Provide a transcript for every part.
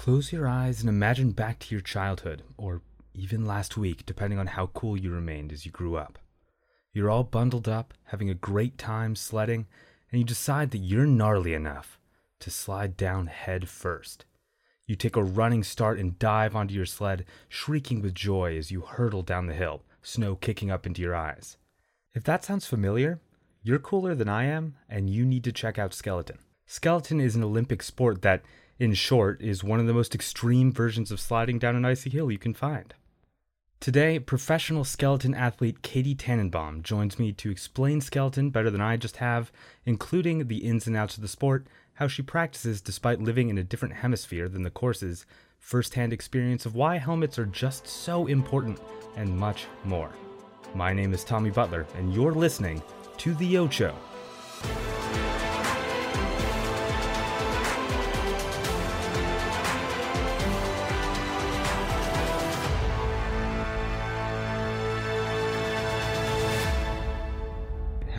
Close your eyes and imagine back to your childhood, or even last week, depending on how cool you remained as you grew up. You're all bundled up, having a great time sledding, and you decide that you're gnarly enough to slide down head first. You take a running start and dive onto your sled, shrieking with joy as you hurtle down the hill, snow kicking up into your eyes. If that sounds familiar, you're cooler than I am, and you need to check out Skeleton. Skeleton is an Olympic sport that in short, is one of the most extreme versions of sliding down an icy hill you can find. Today, professional skeleton athlete Katie Tannenbaum joins me to explain skeleton better than I just have, including the ins and outs of the sport, how she practices despite living in a different hemisphere than the courses, firsthand experience of why helmets are just so important, and much more. My name is Tommy Butler, and you're listening to The Ocho.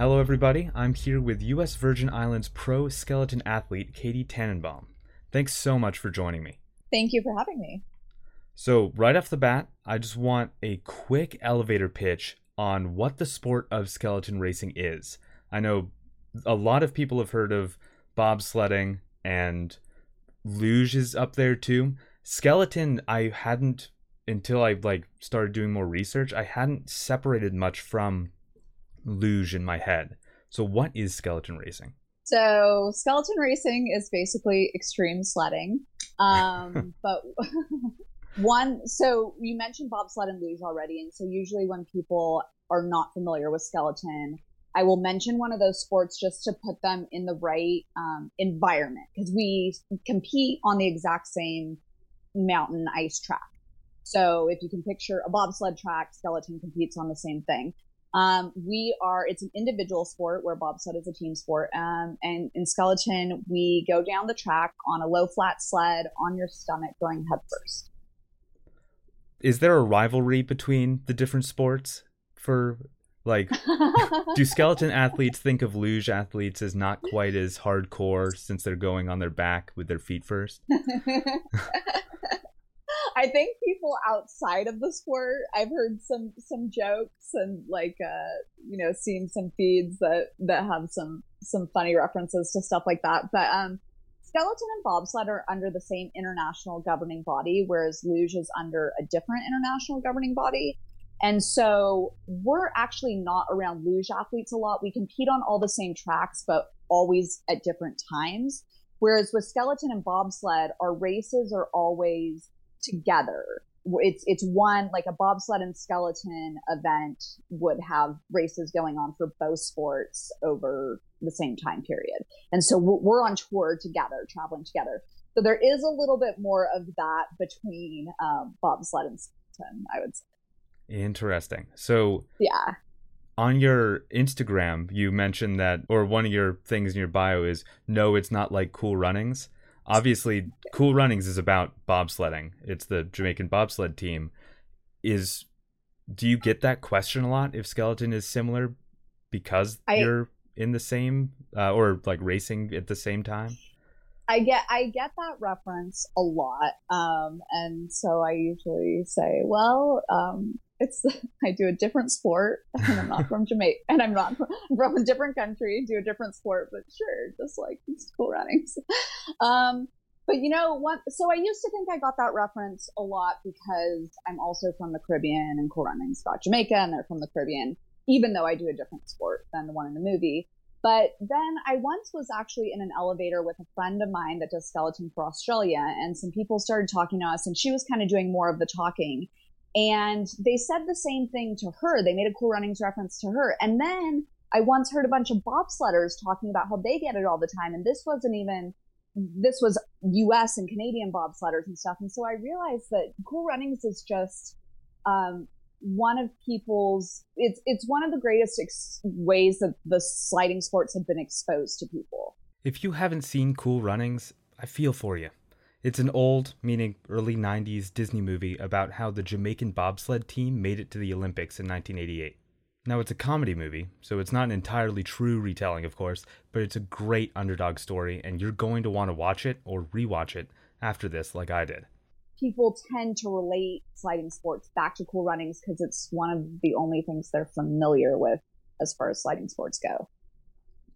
Hello, everybody. I'm here with U.S. Virgin Islands pro skeleton athlete Katie Tannenbaum. Thanks so much for joining me. Thank you for having me. So, right off the bat, I just want a quick elevator pitch on what the sport of skeleton racing is. I know a lot of people have heard of bobsledding and luge is up there too. Skeleton, I hadn't until I like started doing more research. I hadn't separated much from luge in my head. So, what is skeleton racing? So, skeleton racing is basically extreme sledding. Um, but one, so you mentioned bobsled and luge already. And so, usually when people are not familiar with skeleton, I will mention one of those sports just to put them in the right um, environment because we compete on the exact same mountain ice track. So if you can picture a bobsled track, skeleton competes on the same thing. Um, we are, it's an individual sport where bobsled is a team sport. Um, and in skeleton, we go down the track on a low flat sled on your stomach going head first. Is there a rivalry between the different sports for like do skeleton athletes think of luge athletes as not quite as hardcore since they're going on their back with their feet first? I think people outside of the sport, I've heard some some jokes and like uh, you know, seen some feeds that that have some some funny references to stuff like that. But um, skeleton and bobsled are under the same international governing body, whereas luge is under a different international governing body. And so we're actually not around luge athletes a lot. We compete on all the same tracks, but always at different times. Whereas with skeleton and bobsled, our races are always together. It's it's one like a bobsled and skeleton event would have races going on for both sports over the same time period, and so we're on tour together, traveling together. So there is a little bit more of that between um, bobsled and skeleton, I would say. Interesting. So yeah, on your Instagram, you mentioned that, or one of your things in your bio is no, it's not like Cool Runnings obviously cool runnings is about bobsledding. It's the jamaican bobsled team. Is do you get that question a lot if skeleton is similar because I, you're in the same uh, or like racing at the same time? I get i get that reference a lot um, and so i usually say well um, it's I do a different sport and I'm not from Jamaica and I'm not from a different country, do a different sport, but sure, just like it's cool runnings. Um, but you know what? So I used to think I got that reference a lot because I'm also from the Caribbean and Cool Runnings got Jamaica and they're from the Caribbean, even though I do a different sport than the one in the movie. But then I once was actually in an elevator with a friend of mine that does skeleton for Australia, and some people started talking to us, and she was kind of doing more of the talking. And they said the same thing to her. They made a cool runnings reference to her. And then I once heard a bunch of bobsledders talking about how they get it all the time. And this wasn't even this was U.S. and Canadian bobsledders and stuff, and so I realized that Cool Runnings is just um, one of people's. It's it's one of the greatest ex- ways that the sliding sports have been exposed to people. If you haven't seen Cool Runnings, I feel for you. It's an old, meaning early 90s Disney movie about how the Jamaican bobsled team made it to the Olympics in 1988. Now, it's a comedy movie, so it's not an entirely true retelling, of course, but it's a great underdog story, and you're going to want to watch it or rewatch it after this, like I did. People tend to relate sliding sports back to cool runnings because it's one of the only things they're familiar with as far as sliding sports go.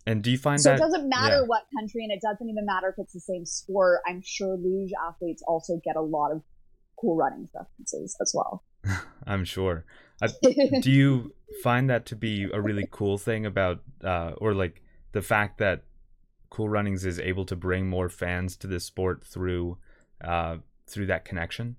And do you find so that it doesn't matter yeah. what country, and it doesn't even matter if it's the same sport. I'm sure luge athletes also get a lot of cool running references as well. I'm sure. I, do you find that to be a really cool thing about, uh, or like the fact that Cool Runnings is able to bring more fans to this sport through, uh, through that connection?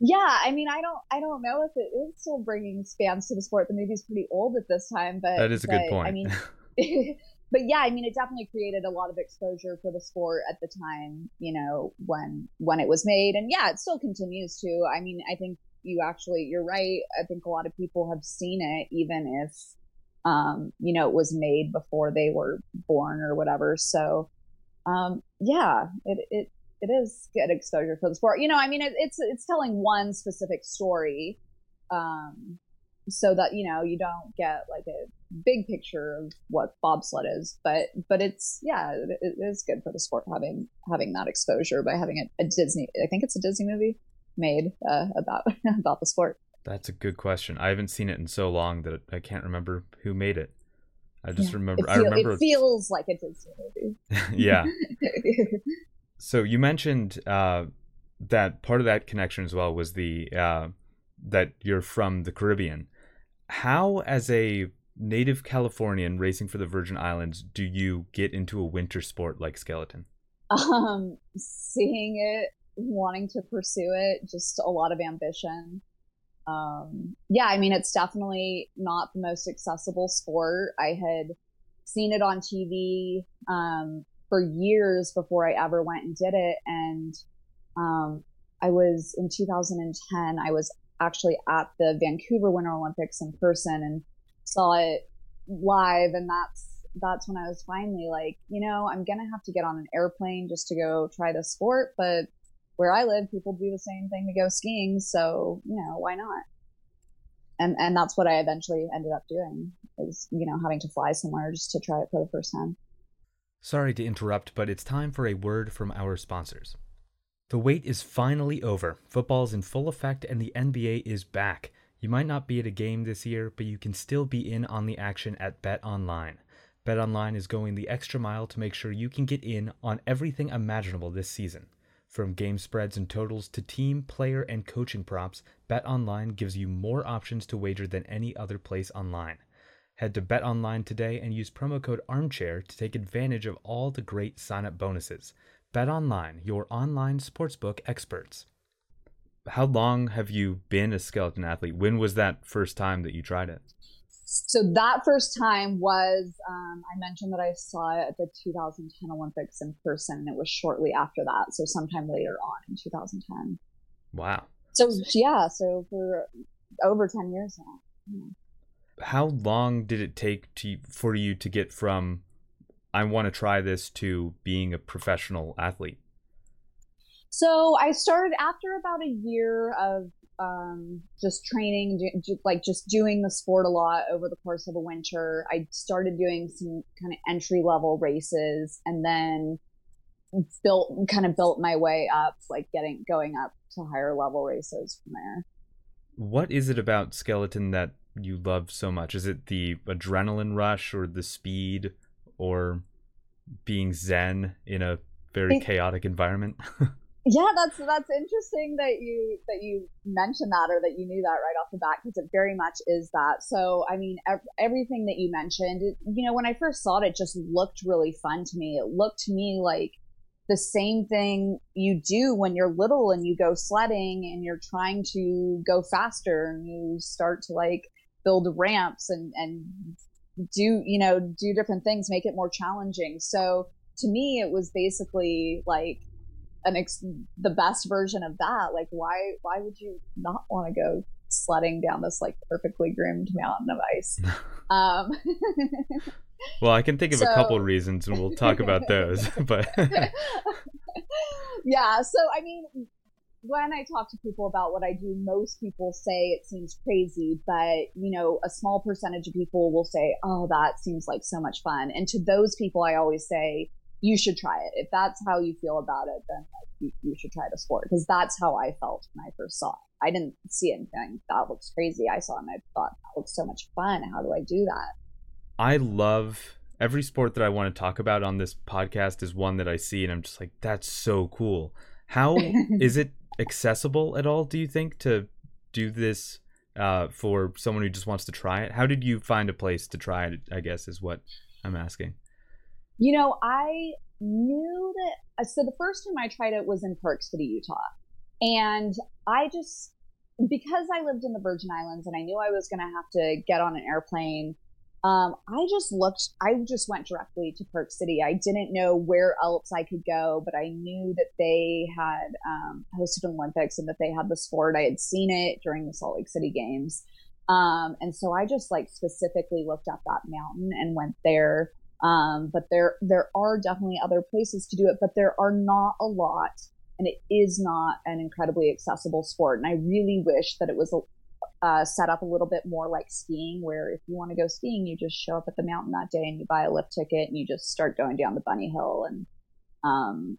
Yeah, I mean, I don't, I don't know if it is still bringing fans to the sport. The movie's pretty old at this time, but that is a but, good point. I mean, but yeah, I mean, it definitely created a lot of exposure for the sport at the time, you know, when when it was made, and yeah, it still continues to. I mean, I think you actually, you're right. I think a lot of people have seen it, even if, um, you know, it was made before they were born or whatever. So, um, yeah, it it it is good exposure for the sport. You know, I mean, it, it's it's telling one specific story, um, so that you know you don't get like a big picture of what bobsled is. But but it's yeah, it, it is good for the sport having having that exposure by having a, a Disney. I think it's a Disney movie made uh, about about the sport. That's a good question. I haven't seen it in so long that I can't remember who made it. I just Yeah. remember. It, I remember. it feels like a Disney movie. yeah. So you mentioned uh, that part of that connection as well was the uh, that you're from the Caribbean. How, as a native Californian racing for the Virgin Islands, do you get into a winter sport like skeleton? um, seeing it, wanting to pursue it, just a lot of ambition. Um, yeah, I mean, it's definitely not the most accessible sport. I had seen it on TV um, for years before I ever went and did it. And um, I was in 2010, I was actually at the Vancouver Winter Olympics in person and saw it live. And that's that's when I was finally like, you know, I'm gonna have to get on an airplane just to go try the sport, but where I live, people do the same thing to go skiing, so you know, why not? And and that's what I eventually ended up doing is you know having to fly somewhere just to try it for the first time. Sorry to interrupt, but it's time for a word from our sponsors. The wait is finally over. Football's in full effect and the NBA is back. You might not be at a game this year, but you can still be in on the action at Bet Online. Bet Online is going the extra mile to make sure you can get in on everything imaginable this season. From game spreads and totals to team, player, and coaching props, Bet Online gives you more options to wager than any other place online. Head to Bet Online today and use promo code ARMCHAIR to take advantage of all the great sign up bonuses. Bet Online, your online sportsbook experts. How long have you been a skeleton athlete? When was that first time that you tried it? So that first time was um, I mentioned that I saw it at the 2010 Olympics in person, and it was shortly after that, so sometime later on in 2010. Wow. So yeah, so for over 10 years now. Yeah. How long did it take to for you to get from I want to try this to being a professional athlete? So I started after about a year of um, just training, ju- like just doing the sport a lot over the course of a winter. I started doing some kind of entry level races, and then built kind of built my way up, like getting going up to higher level races from there. What is it about skeleton that you love so much? Is it the adrenaline rush or the speed or being zen in a very It- chaotic environment? Yeah, that's that's interesting that you that you mentioned that or that you knew that right off the bat because it very much is that. So, I mean, ev- everything that you mentioned, you know, when I first saw it, it just looked really fun to me. It looked to me like the same thing you do when you're little and you go sledding and you're trying to go faster and you start to like build ramps and and do you know do different things, make it more challenging. So to me, it was basically like an ex- the best version of that. Like, why why would you not want to go sledding down this like perfectly groomed mountain of ice? um, well, I can think of so, a couple reasons, and we'll talk about those. but yeah, so I mean, when I talk to people about what I do, most people say it seems crazy, but you know, a small percentage of people will say, "Oh, that seems like so much fun." And to those people, I always say, "You should try it. If that's how you feel about it, then like, you, you should try the sport." Because that's how I felt when I first saw it. I didn't see anything that looks crazy. I saw it and I thought that looks so much fun. How do I do that? I love every sport that I want to talk about on this podcast is one that I see and I'm just like, that's so cool. How is it accessible at all, do you think, to do this uh, for someone who just wants to try it? How did you find a place to try it? I guess is what I'm asking. You know, I knew that. Uh, so the first time I tried it was in Park City, Utah. And I just, because I lived in the Virgin Islands and I knew I was going to have to get on an airplane um, I just looked, I just went directly to Park City. I didn't know where else I could go, but I knew that they had um, hosted Olympics and that they had the sport. I had seen it during the Salt Lake City Games. Um, and so I just like specifically looked up that mountain and went there. Um, but there, there are definitely other places to do it, but there are not a lot and it is not an incredibly accessible sport. And I really wish that it was uh, set up a little bit more like skiing, where if you want to go skiing, you just show up at the mountain that day and you buy a lift ticket and you just start going down the bunny hill and um,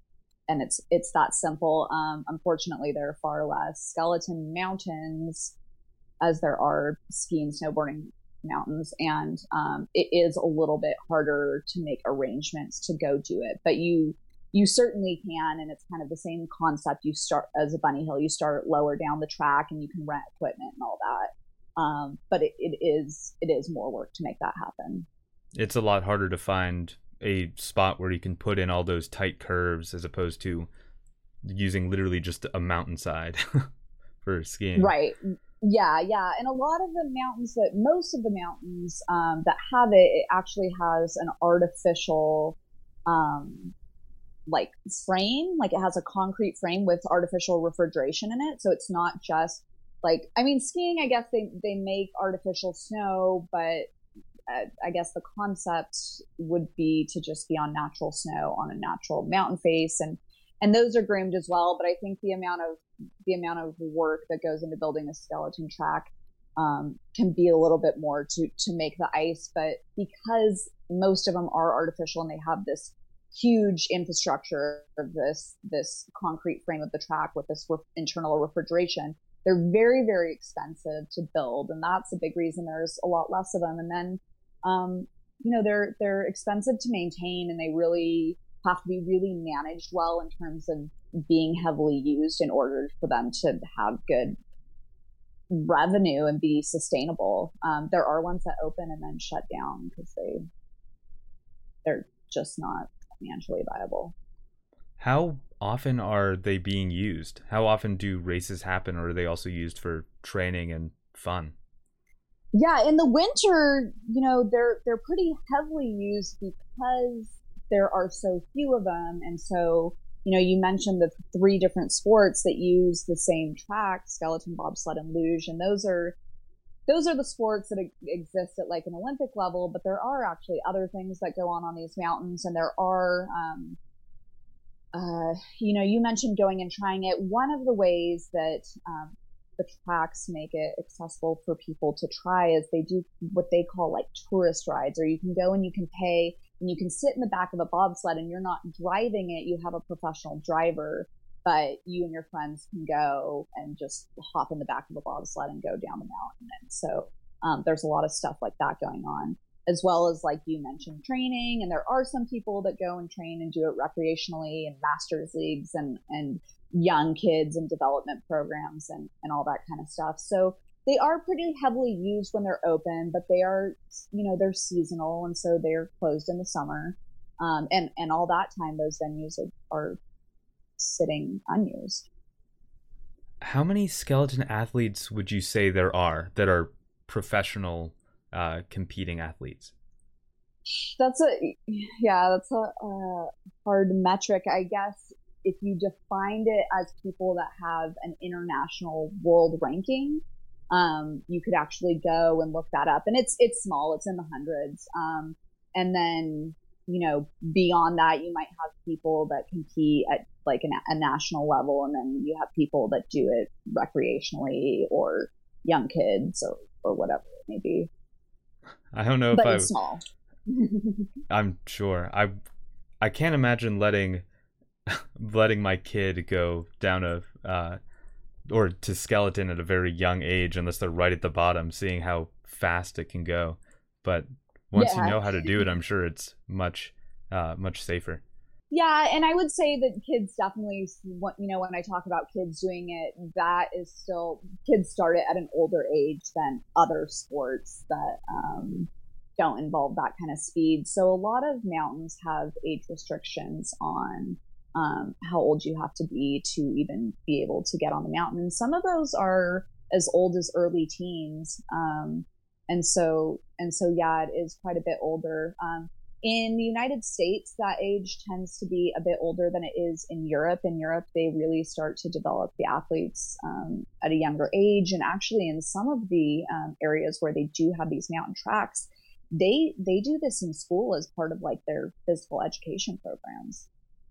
and it's it's that simple. Um, unfortunately, there are far less skeleton mountains as there are ski and snowboarding mountains, and um, it is a little bit harder to make arrangements to go do it. But you you certainly can and it's kind of the same concept. You start as a bunny hill you start lower down the track and you can rent equipment and all that um, but it, it is it is more work to make that happen. It's a lot harder to find a spot where you can put in all those tight curves as opposed to using literally just a mountainside for skiing. Right yeah yeah and a lot of the mountains that most of the mountains um, that have it it actually has an artificial um, like frame, like it has a concrete frame with artificial refrigeration in it. So it's not just like, I mean, skiing, I guess they, they make artificial snow, but uh, I guess the concept would be to just be on natural snow on a natural mountain face. And, and those are groomed as well. But I think the amount of, the amount of work that goes into building a skeleton track um, can be a little bit more to to make the ice. But because most of them are artificial and they have this huge infrastructure of this this concrete frame of the track with this re- internal refrigeration they're very very expensive to build and that's a big reason there's a lot less of them and then um, you know they're they're expensive to maintain and they really have to be really managed well in terms of being heavily used in order for them to have good revenue and be sustainable um, there are ones that open and then shut down because they they're just not financially viable. How often are they being used? How often do races happen, or are they also used for training and fun? Yeah, in the winter, you know, they're they're pretty heavily used because there are so few of them, and so you know, you mentioned the three different sports that use the same track: skeleton, bobsled, and luge, and those are those are the sports that exist at like an Olympic level, but there are actually other things that go on on these mountains, and there are, um, uh, you know, you mentioned going and trying it. One of the ways that um, the tracks make it accessible for people to try is they do what they call like tourist rides, or you can go and you can pay and you can sit in the back of a bobsled and you're not driving it. You have a professional driver but you and your friends can go and just hop in the back of a bobsled and go down the mountain. And so um, there's a lot of stuff like that going on, as well as like you mentioned training. And there are some people that go and train and do it recreationally and masters leagues and and young kids and development programs and and all that kind of stuff. So they are pretty heavily used when they're open, but they are you know they're seasonal and so they're closed in the summer. Um, and and all that time those venues are, are sitting unused. How many skeleton athletes would you say there are that are professional uh, competing athletes? That's a yeah, that's a, a hard metric, I guess. If you defined it as people that have an international world ranking, um, you could actually go and look that up, and it's it's small, it's in the hundreds. Um, and then you know beyond that, you might have people that compete at like an, a national level, and then you have people that do it recreationally or young kids or or whatever it may be. I don't know but if it's I. small. I'm sure. I I can't imagine letting letting my kid go down a uh, or to skeleton at a very young age unless they're right at the bottom, seeing how fast it can go. But once Yeah. you know how to do it, I'm sure it's much uh, much safer. Yeah, and I would say that kids definitely, want- you know, when I talk about kids doing it, that is still kids start it at an older age than other sports that um, don't involve that kind of speed. So a lot of mountains have age restrictions on um, how old you have to be to even be able to get on the mountain. And some of those are as old as early teens. Um, and so, and so, yeah, it is quite a bit older. Um, in the United States, that age tends to be a bit older than it is in Europe. In Europe, they really start to develop the athletes um, at a younger age, and actually, in some of the um, areas where they do have these mountain tracks, they they do this in school as part of like their physical education programs,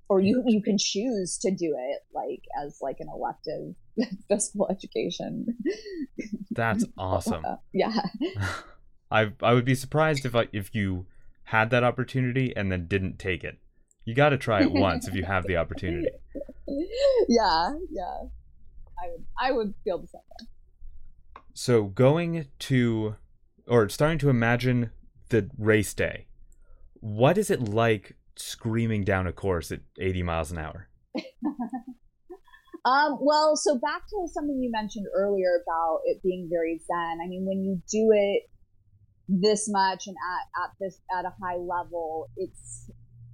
or you you can choose to do it like as like an elective physical education. That's awesome. Uh, yeah. I I would be surprised if I if you had that opportunity and then didn't take it. You got to try it once if you have the opportunity. yeah, yeah. I would I would feel the same way. So going to or starting to imagine the race day. What is it like screaming down a course at 80 miles an hour? Um, well, so back to something you mentioned earlier about it being very zen. I mean, when you do it this much and at, at this at a high level, it's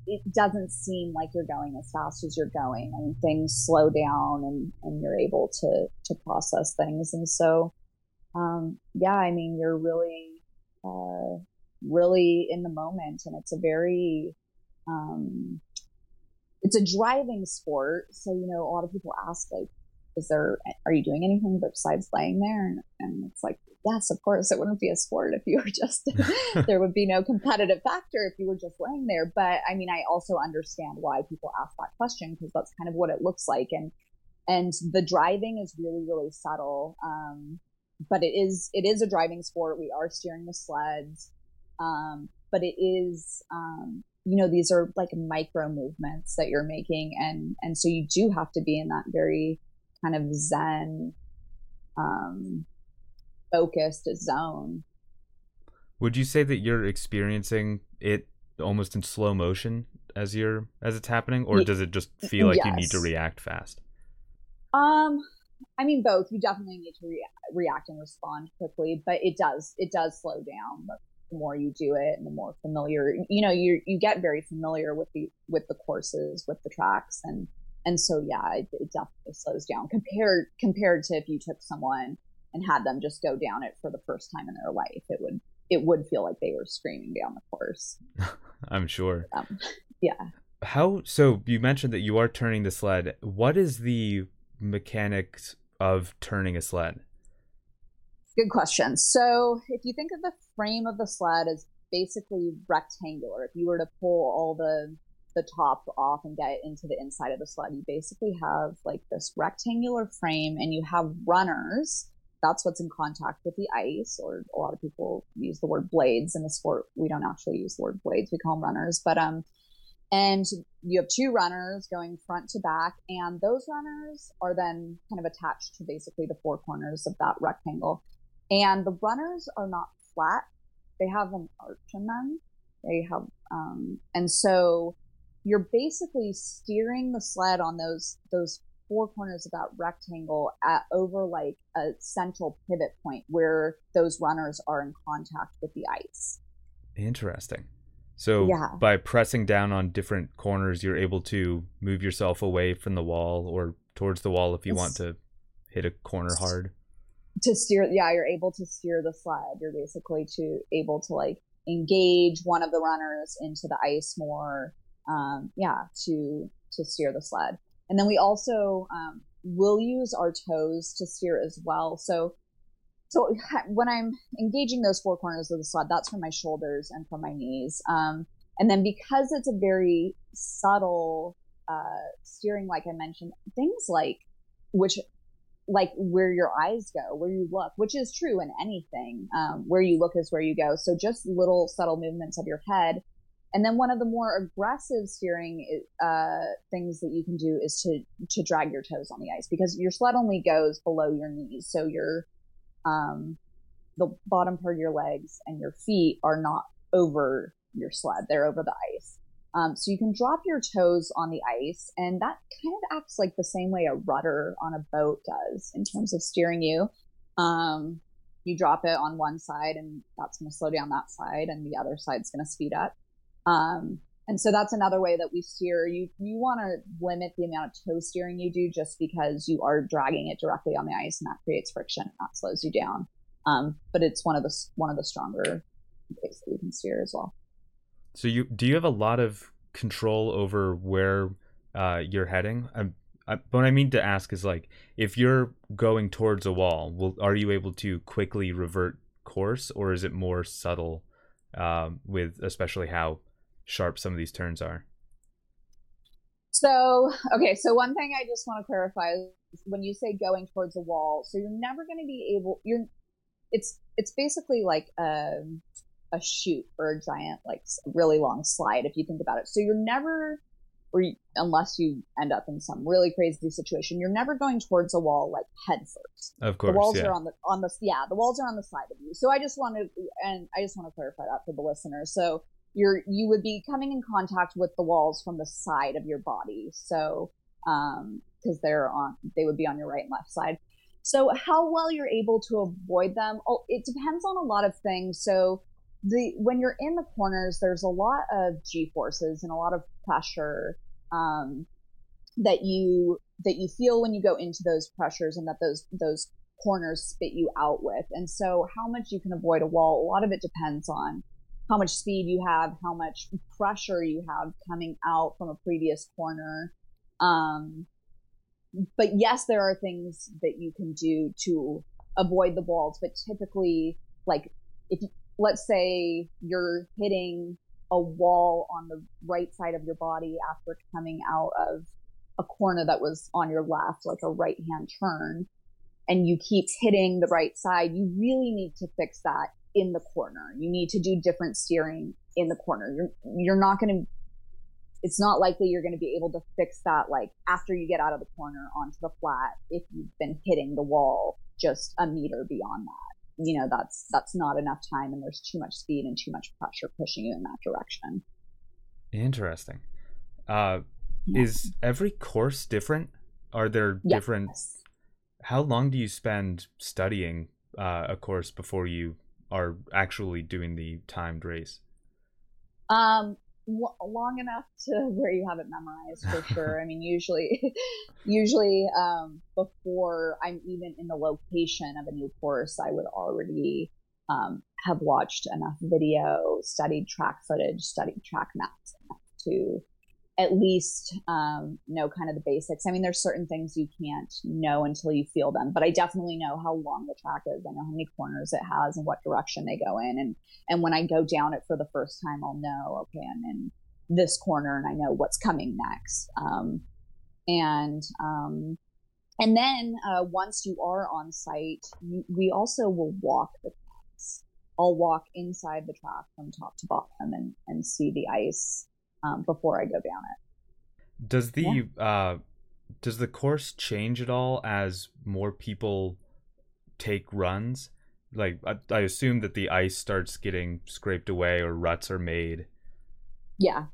it doesn't seem like you're going as fast as you're going. I mean, things slow down and, and you're able to to process things. And so, um, yeah, I mean, you're really uh, really in the moment, and it's a very um, it's a driving sport. So, you know, a lot of people ask, like, is there, are you doing anything besides laying there? And, and it's like, yes, of course, it wouldn't be a sport if you were just, there would be no competitive factor if you were just laying there. But I mean, I also understand why people ask that question because that's kind of what it looks like. And, and the driving is really, really subtle. Um, but it is, it is a driving sport. We are steering the sleds. Um, but it is, um, you know these are like micro movements that you're making and and so you do have to be in that very kind of zen um focused zone. Would you say that you're experiencing it almost in slow motion as you're as it's happening or does it just feel like you need to react fast? um i mean both. You definitely need to rea- react and respond quickly but it does it does slow down the more you do it and the more familiar you know you you get very familiar with the with the courses with the tracks and and so yeah it, it definitely slows down compared compared to if you took someone and had them just go down it for the first time in their life it would it would feel like they were screaming down the course I'm sure. um, yeah How so you mentioned that you are turning the sled. What is the mechanics of turning a sled? Good question. So, if you think of the frame of the sled as basically rectangular, if you were to pull all the the top off and get into the inside of the sled, you basically have like this rectangular frame, and you have runners. That's what's in contact with the ice, or a lot of people use the word blades in the sport. We don't actually use the word blades; we call them runners. But um, and you have two runners going front to back, and those runners are then kind of attached to basically the four corners of that rectangle. And the runners are not flat; they have an arch in them. They have, um, and so you're basically steering the sled on those those four corners of that rectangle at over like a central pivot point where those runners are in contact with the ice. Interesting. So Yeah. by pressing down on different corners, you're able to move yourself away from the wall or towards the wall if you want to hit a corner hard. To steer yeah you're able to steer the sled you're basically to able to like engage one of the runners into the ice more. Um, yeah, to to steer the sled. And then we also um, will use our toes to steer as well. So so when I'm engaging those four corners of the sled, that's from my shoulders and from my knees. Um, and then because it's a very subtle uh, steering, like I mentioned, things like which like where your eyes go, where you look, which is true in anything. Um, where you look is where you go. So just little subtle movements of your head. And then one of the more aggressive steering uh, things that you can do is to to drag your toes on the ice because your sled only goes below your knees, so your um, the bottom part of your legs and your feet are not over your sled; they're over the ice. Um, so you can drop your toes on the ice, and that kind of acts like the same way a rudder on a boat does in terms of steering you. Um, you drop it on one side, and that's going to slow down that side, and the other side's going to speed up. Um, and so that's another way that we steer. You you want to limit the amount of toe steering you do, just because you are dragging it directly on the ice, and that creates friction. and That slows you down. Um, but it's one of the one of the stronger ways that we can steer as well. So you do you have a lot of control over where uh, you're heading? I'm, I, what I mean to ask is like if you're going towards a wall, will are you able to quickly revert course, or is it more subtle um, with especially how sharp some of these turns are? So okay, so one thing I just want to clarify is when you say going towards a wall, so you're never going to be able. You're it's it's basically like um, a chute for a giant, like really long slide, if you think about it. So you're never, or you, unless you end up in some really crazy situation, you're never going towards a wall like head first. Of course, the walls yeah. are on the on the yeah, the walls are on the side of you. So I just wanted, and I just want to clarify that for the listeners. So you're you would be coming in contact with the walls from the side of your body. So um because they're on they would be on your right and left side. So how well you're able to avoid them, oh, it depends on a lot of things. So the when you're in the corners, there's a lot of g forces and a lot of pressure um, that you that you feel when you go into those pressures, and that those those corners spit you out with. And so, how much you can avoid a wall, a lot of it depends on how much speed you have, how much pressure you have coming out from a previous corner. Um, but yes, there are things that you can do to avoid the walls, but typically, like if you, let's say you're hitting a wall on the right side of your body after coming out of a corner that was on your left, like a right hand turn, and you keep hitting the right side, you really need to fix that in the corner. You need to do different steering in the corner. You're you're not going to it's not likely you're going to be able to fix that like after you get out of the corner onto the flat if you've been hitting the wall just a meter beyond that you know that's that's not enough time and there's too much speed and too much pressure pushing you in that direction interesting uh yeah. is every course different are there yes. different how long do you spend studying uh, a course before you are actually doing the timed race um long enough to where you have it memorized for sure. I mean, usually, usually um, before I'm even in the location of a new course, I would already um, have watched enough video, studied track footage, studied track maps to at least um, know kind of the basics. I mean, there's certain things you can't know until you feel them, but I definitely know how long the track is. I know how many corners it has and what direction they go in. And, and when I go down it for the first time, I'll know, okay, I'm in this corner and I know what's coming next. Um, and, um, and then uh, once you are on site, you, we also will walk the tracks. I'll walk inside the track from top to bottom and, and see the ice um, before I go down it. Does the yeah. uh, does the course change at all as more people take runs? Like I, I assume that the ice starts getting scraped away or ruts are made. Yeah,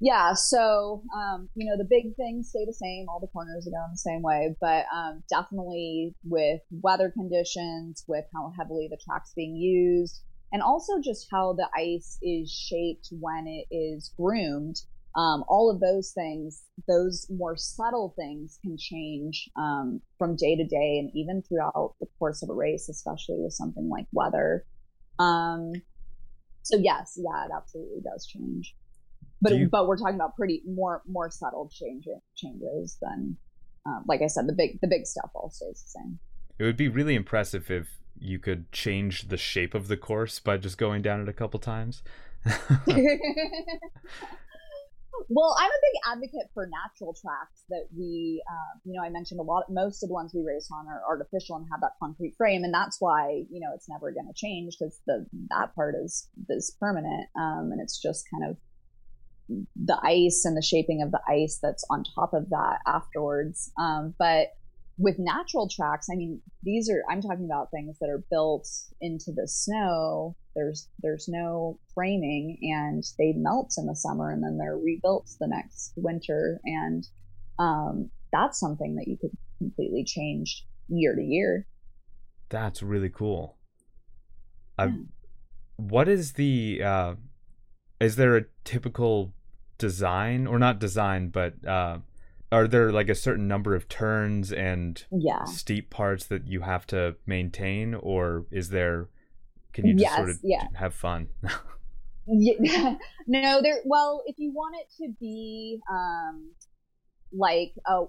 yeah so um, you know the big things stay the same all the corners are going the same way but um, definitely with weather conditions with how heavily the track's being used and also just how the ice is shaped when it is groomed. Um, all of those things, those more subtle things can change um, from day to day and even throughout the course of a race, especially with something like weather. Um, So yes, yeah, it absolutely does change. But you- but we're talking about pretty more more subtle change, changes than um, like I said, the big the big stuff all stays the same. It would be really impressive if you could change the shape of the course by just going down it a couple times. well, I'm a big advocate for natural tracks that we, uh, you know, I mentioned a lot. Most of the ones we race on are artificial and have that concrete frame, and that's why you know it's never going to change because the that part is is permanent, um, and it's just kind of the ice and the shaping of the ice that's on top of that afterwards. Um, but with natural tracks, I mean, these are I'm talking about things that are built into the snow. There's there's no framing, and they melt in the summer, and then they're rebuilt the next winter, and um, that's something that you could completely change year to year. That's really cool. I, Yeah. what is the uh, is there a typical design or not design, but uh, are there like a certain number of turns and Yeah. steep parts that you have to maintain, or is there? Can you just sort of yeah. have fun? Yeah, no, there. Well, if you want it to be um, like uh,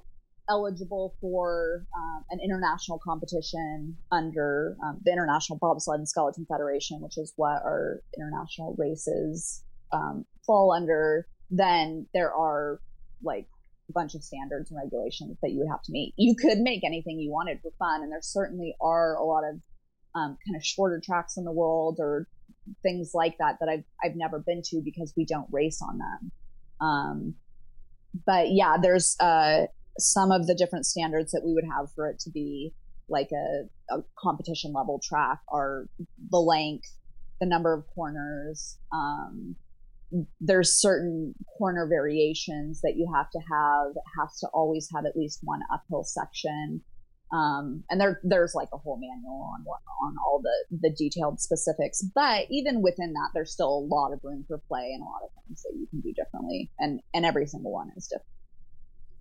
eligible for um, an international competition under um, the International Bobsled and Skeleton Federation, which is what our international races um, fall under, then there are like bunch of standards and regulations that you would have to meet. You could make anything you wanted for fun, and there certainly are a lot of um, kind of shorter tracks in the world or things like that that I've I've never been to because we don't race on them. Um, but yeah, there's uh, some of the different standards that we would have for it to be like a, a competition level track are the length, the number of corners. Um, there's certain corner variations that you have to have. It has to always have at least one uphill section. Um, and there, there's like a whole manual on what, on all the, the detailed specifics. But even within that, there's still a lot of room for play and a lot of things that you can do differently. And, and every single one is different.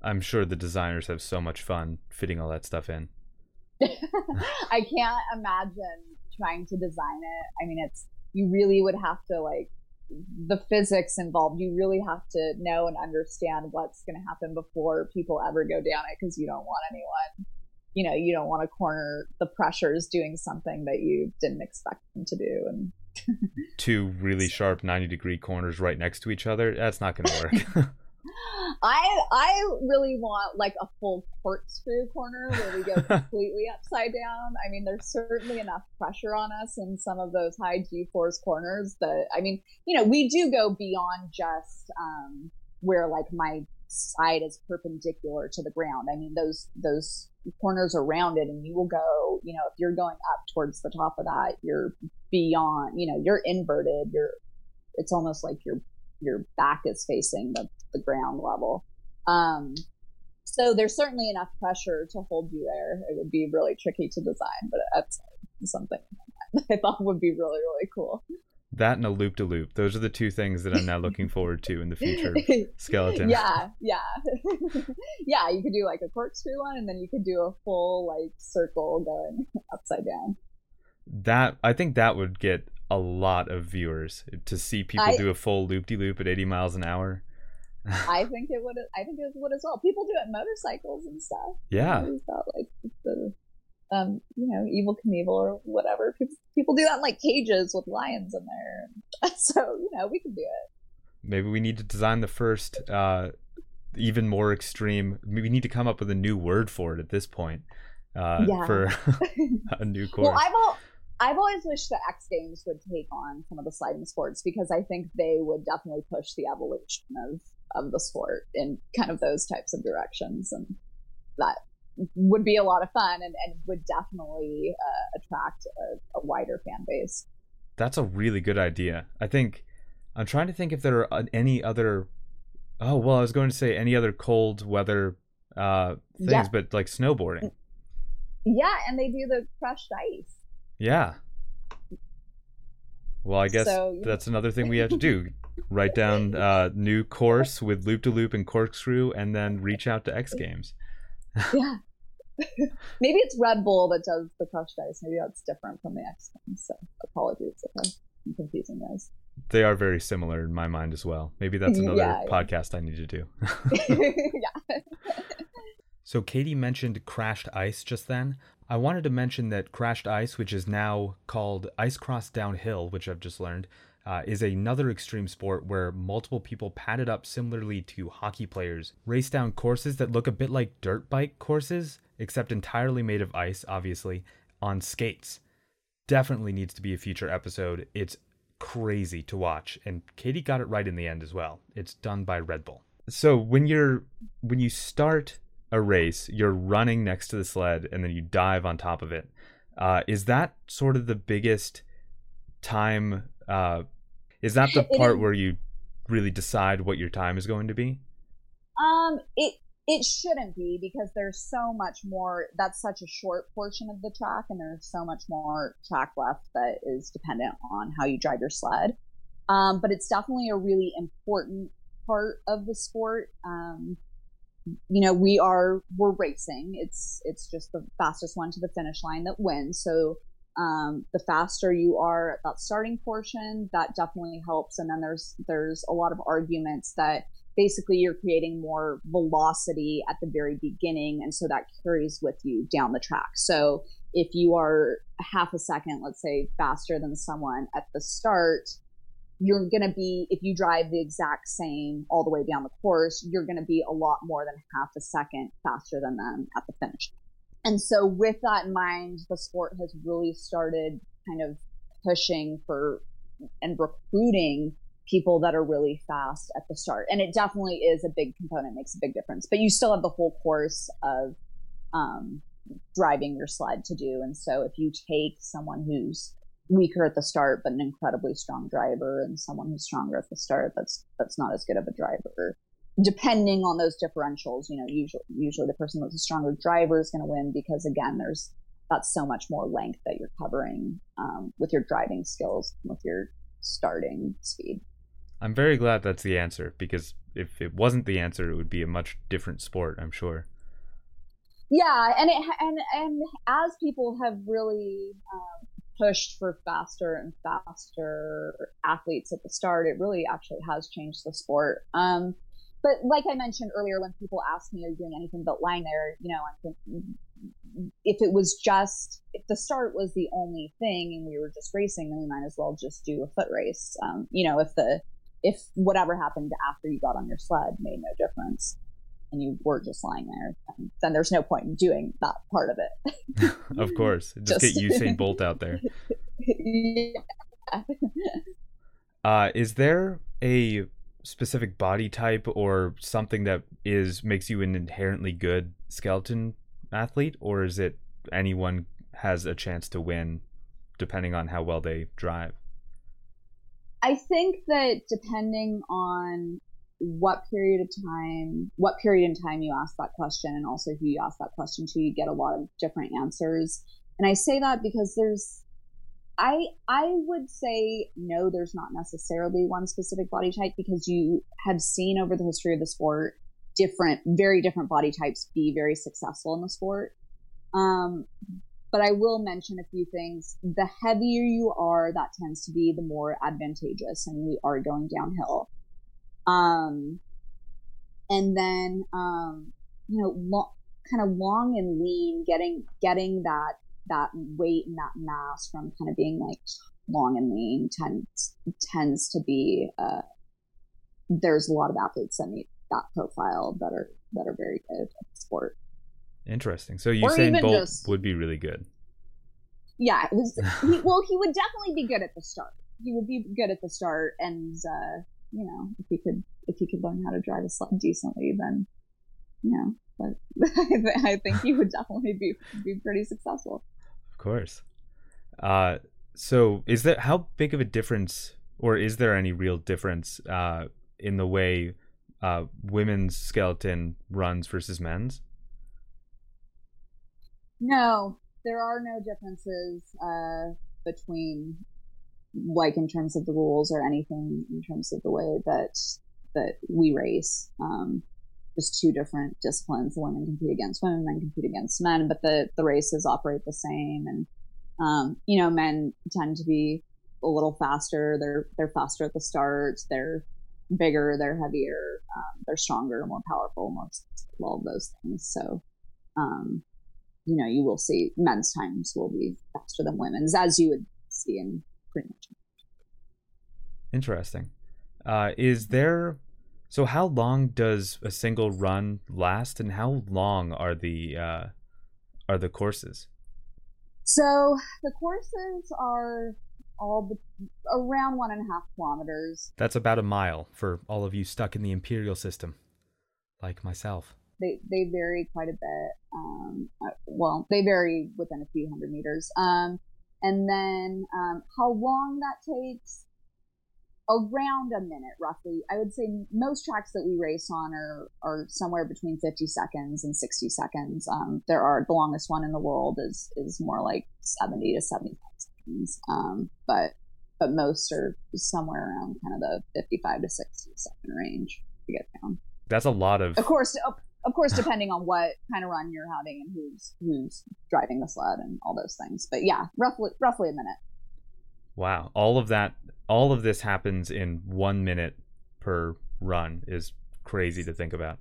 I'm sure the designers have so much fun fitting all that stuff in. I can't imagine trying to design it. I mean, it's, you really would have to like, the physics involved, you really have to know and understand what's going to happen before people ever go down it because you don't want anyone, you know, you don't want to corner the pressures doing something that you didn't expect them to do. And Two really sharp 90 degree corners right next to each other. That's not going to work. I I really want like a full corkscrew corner where we go completely upside down. I mean, there's certainly enough pressure on us in some of those high G-force corners that I mean, you know, we do go beyond just um, where like my side is perpendicular to the ground. I mean, those those corners are rounded, and you will go. You know, if you're going up towards the top of that, you're beyond. You know, you're inverted. You're. It's almost like your your back is facing the the ground level. Um, so there's certainly enough pressure to hold you there. It would be really tricky to design, but that's something that I thought would be really, really cool. that and a loop to loop. Those are the two things that I'm now looking forward to in the future. Skeleton. yeah, yeah. yeah, you could do like a corkscrew one and then you could do a full like circle going upside down. That I think that would get a lot of viewers to see people I- do a full loop de loop at 80 miles an hour. I think it would I think it would as well. People do it in motorcycles and stuff. Yeah. We've like the um, you know, Evel Knievel or whatever. People, people do that in like cages with lions in there. So, you know, we can do it. Maybe we need to design the first uh even more extreme. We need to come up with a new word for it at this point. Uh Yeah. for a new course. Well, I've al- I've always wished the X Games would take on some of the sliding sports because I think they would definitely push the evolution of of the sport in kind of those types of directions, and that would be a lot of fun and, and would definitely uh, attract a, a wider fan base. That's a really good idea. I think I'm trying to think if there are uh, any other. Oh well, I was going to say any other cold weather uh, things, Yeah. but like snowboarding. Yeah, and they do the crashed ice. Yeah. Well, I guess So, that's another thing we have to do. Write down uh, new course with loop to loop and corkscrew, and then reach out to X Games. Yeah. Maybe it's Red Bull that does the crashed ice. Maybe that's different from the X Games. So apologies if I confusing those. They are very similar in my mind as well. Maybe that's another yeah, podcast yeah. I need to do. yeah. so Katie mentioned crashed ice just then. I wanted to mention that crashed ice, which is now called ice cross downhill, which I've just learned, uh, is another extreme sport where multiple people padded up similarly to hockey players race down courses that look a bit like dirt bike courses, except entirely made of ice, obviously, on skates. Definitely needs to be a future episode. It's crazy to watch, and Katie got it right in the end as well. It's done by Red Bull. So when you're when you start a race, you're running next to the sled and then you dive on top of it. Uh, is that sort of the biggest time uh, is that the part where you really decide what your time is going to be? Um, it it shouldn't be because there's so much more. That's such a short portion of the track, and there's so much more track left that is dependent on how you drive your sled. Um, but it's definitely a really important part of the sport. Um, you know, we are we're racing. It's it's just the fastest one to the finish line that wins. So um, the faster you are at that starting portion, that definitely helps. And then there's there's a lot of arguments that basically you're creating more velocity at the very beginning, and so that carries with you down the track. So if you are half a second, let's say, faster than someone at the start, you're going to be, if you drive the exact same all the way down the course, you're going to be a lot more than half a second faster than them at the finish. And so, with that in mind, the sport has really started kind of pushing for and recruiting people that are really fast at the start. And it definitely is a big component, makes a big difference. But you still have the whole course of um, driving your sled to do. And so, if you take someone who's weaker at the start but an incredibly strong driver and someone who's stronger at the start that's that's not as good of a driver depending on those differentials, you know, usually usually the person with a stronger driver is going to win because again, there's that's so much more length that you're covering um, with your driving skills, with your starting speed. I'm very glad that's the answer because if it wasn't the answer, it would be a much different sport. I'm sure. Yeah, and it and and as people have really um, pushed for faster and faster athletes at the start, it really actually has changed the sport. Um, but like I mentioned earlier, when people ask me, "Are you doing anything but lying there?" You know, I think if it was just if the start was the only thing and we were just racing, then we might as well just do a foot race. Um, you know, if the if whatever happened after you got on your sled made no difference and you were just lying there, then, then there's no point in doing that part of it. of course, just, just, get Usain Bolt out there. yeah. Uh, is there a specific body type or something that is makes you an inherently good skeleton athlete or is it anyone has a chance to win depending on how well they drive? I think that depending on what period of time what period in time you ask that question and also who you ask that question to you get a lot of different answers. And i say that because there's I I would say no. There's not necessarily one specific body type because you have seen over the history of the sport different, very different body types be very successful in the sport. Um, but I will mention a few things. The heavier you are, that tends to be the more advantageous, and we are going downhill. Um, and then um, you know, lo- kind of long and lean, getting getting that that weight and that mass from kind of being like long and lean tends tends to be uh, there's a lot of athletes that meet that profile that are that are very good at the sport. Interesting. So Usain Bolt just, would be really good. Yeah, was, he, well, he would definitely be good at the start. He would be good at the start, and uh, you know, if he could if he could learn how to drive a sled decently, then you know, but I think he would definitely be be pretty successful course. Uh, so is there how big of a difference, or is there any real difference uh, in the way uh, women's skeleton runs versus men's? No, there are no differences uh, between, like in terms of the rules or anything in terms of the way that that we race. Um, just two different disciplines. Women compete against women, men compete against men, but the, the races operate the same. And, um, you know, men tend to be a little faster. They're they're faster at the start. They're bigger. They're heavier. Um, they're stronger, more powerful, more all of those things. So, um, you know, you will see men's times will be faster than women's, as you would see in pretty much. Interesting. Uh, is there so how long does a single run last, and how long are the uh, are the courses? So the courses are all the, around one and a half kilometers. That's about a mile for all of you stuck in the imperial system, like myself. They they vary quite a bit. Um, uh, well, they vary within a few hundred meters. Um, and then um, how long that takes around a minute roughly. I would say most tracks that we race on are are somewhere between 50 seconds and 60 seconds. Um, there are the longest one in the world is is more like 70 to 75 seconds. Um, but but most are somewhere around kind of the 55 to 60 second range to get down. That's a lot of of course of, of course depending on what kind of run you're having and who's who's driving the sled and all those things. But yeah roughly roughly a minute. Wow. All of that all of this happens in one minute per run is crazy to think about.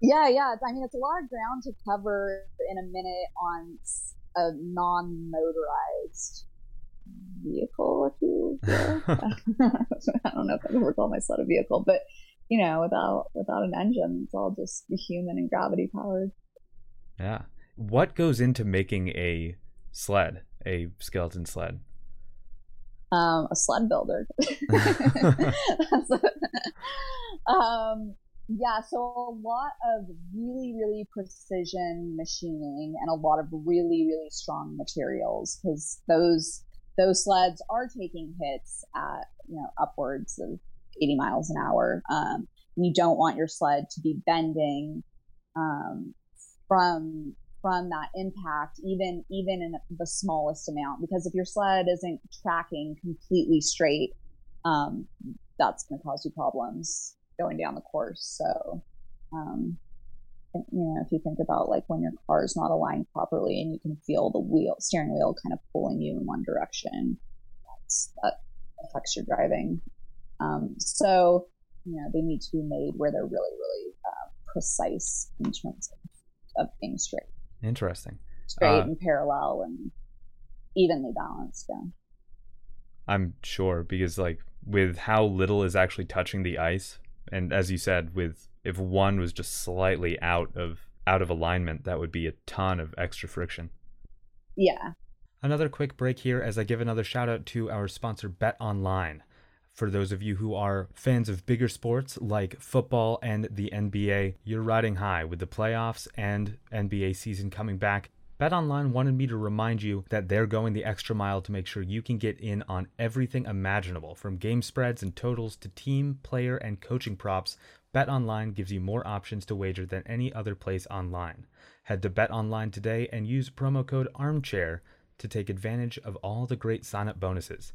Yeah, yeah. I mean, it's a lot of ground to cover in a minute on a non-motorized vehicle. If you, I don't know if I've ever called my sled a vehicle, but you know, without without an engine, it's all just human and gravity powered. Yeah. What goes into making a sled, a skeleton sled? Um, a sled builder. um, yeah, so a lot of really, really precision machining and a lot of really, really strong materials because those those sleds are taking hits at you know upwards of 80 miles an hour. Um, you don't want your sled to be bending um, from from that impact, even even in the smallest amount. Because if your sled isn't tracking completely straight, um, that's going to cause you problems going down the course. So, um, you know, if you think about like when your car is not aligned properly and you can feel the wheel, steering wheel kind of pulling you in one direction, that affects your driving. Um, so, you know, they need to be made where they're really, really uh, precise in terms of, of being straight. Interesting. Straight uh, and parallel and evenly balanced. Yeah. I'm sure because like with how little is actually touching the ice, and as you said, with if one was just slightly out of out of alignment, that would be a ton of extra friction. Yeah. Another quick break here as I give another shout out to our sponsor BetOnline for those of you who are fans of bigger sports like football and the NBA, you're riding high with the playoffs and NBA season coming back. BetOnline wanted me to remind you that they're going the extra mile to make sure you can get in on everything imaginable, from game spreads and totals to team, player, and coaching props. BetOnline gives you more options to wager than any other place online. Head to BetOnline today and use promo code ARMCHAIR to take advantage of all the great sign-up bonuses.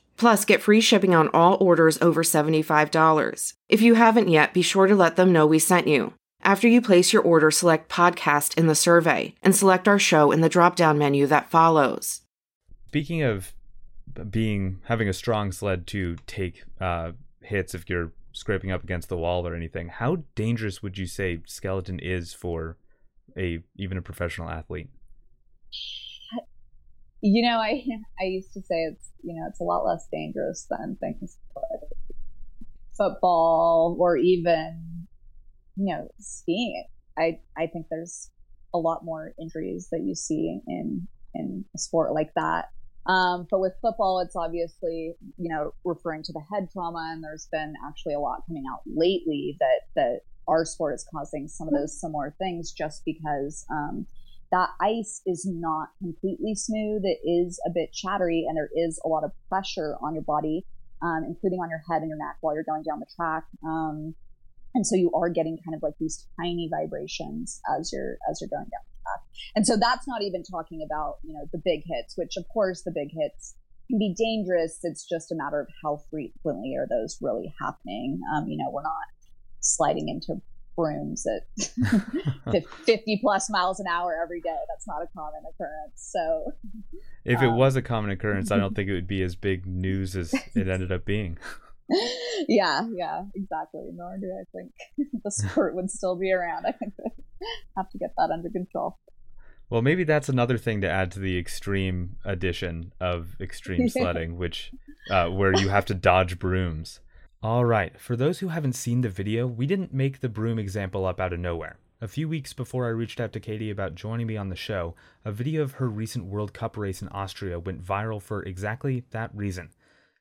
Plus, get free shipping on all orders over $75. If you haven't yet, be sure to let them know we sent you. After you place your order, select podcast in the survey and select our show in the drop down menu that follows. Speaking of being having a strong sled to take uh, hits if you're scraping up against the wall or anything, how dangerous would you say skeleton is for a even a professional athlete? You know, I I used to say it's you know it's a lot less dangerous than things like football or even you know skiing. I I think there's a lot more injuries that you see in in a sport like that. Um, but with football, it's obviously you know referring to the head trauma, and there's been actually a lot coming out lately that that our sport is causing some of those similar things just because um, that ice is not completely smooth. It is a bit chattery and there is a lot of pressure on your body, um, including on your head and your neck while you're going down the track. Um, and so you are getting kind of like these tiny vibrations as you're as you're going down the track. And so that's not even talking about you know the big hits, which of course the big hits can be dangerous. It's just a matter of how frequently are those really happening. Um, you know, we're not sliding into brooms at 50 plus miles an hour every day. That's not a common occurrence. So, if it um, was a common occurrence, I don't think it would be as big news as it ended up being. yeah, yeah, exactly. Nor do I think the sport would still be around. I think they have to get that under control. Well, maybe that's another thing to add to the extreme edition of extreme sledding, which uh, where you have to dodge brooms. All right, for those who haven't seen the video, we didn't make the broom example up out of nowhere. A few weeks before I reached out to Katie about joining me on the show, a video of her recent World Cup race in Austria went viral for exactly that reason.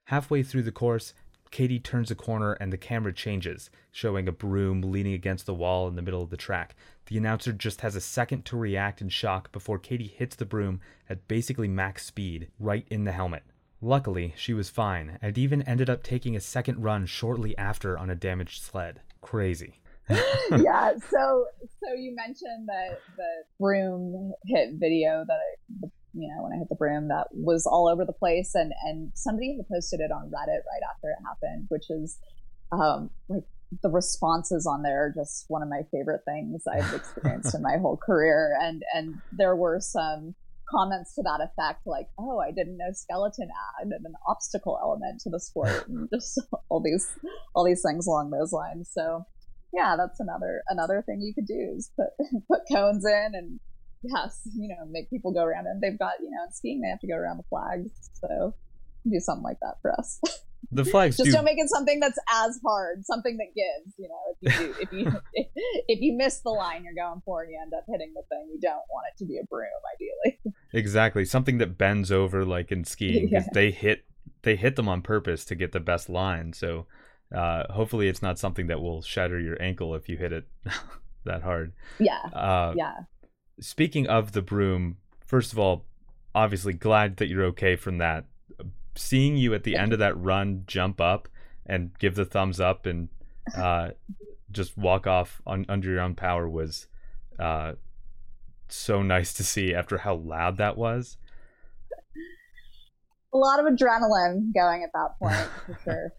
Halfway through the course, Katie turns a corner and the camera changes, showing a broom leaning against the wall in the middle of the track. The announcer just has a second to react in shock before Katie hits the broom at basically max speed, right in the helmet. Luckily, she was fine and even ended up taking a second run shortly after on a damaged sled. Crazy. yeah, so so you mentioned the the broom hit video that I you know when I hit the broom that was all over the place and and somebody had posted it on Reddit right after it happened, which is um like the responses on there are just one of my favorite things I've experienced in my whole career and and there were some comments to that effect, like, "Oh, I didn't know skeleton added an obstacle element to the sport," and just all these all these things along those lines. So, yeah, that's another another thing you could do is put put cones in and yes, you know, make people go around. And they've got you know, in skiing they have to go around the flags, so do something like that for us. the flags just do. not make it something that's as hard something that gives you know if you do, if you if, if you miss the line you're going for and you end up hitting the thing. You don't want it to be a broom ideally. Exactly. Something that bends over like in skiing yeah. they hit they hit them on purpose to get the best line. So uh, hopefully it's not something that will shatter your ankle if you hit it that hard. Yeah. Uh, yeah. speaking of the broom first of all obviously glad that you're okay from that seeing you at the end of that run jump up and give the thumbs up and uh, just walk off on under your own power was uh, so nice to see after how loud that was. A lot of adrenaline going at that point for sure.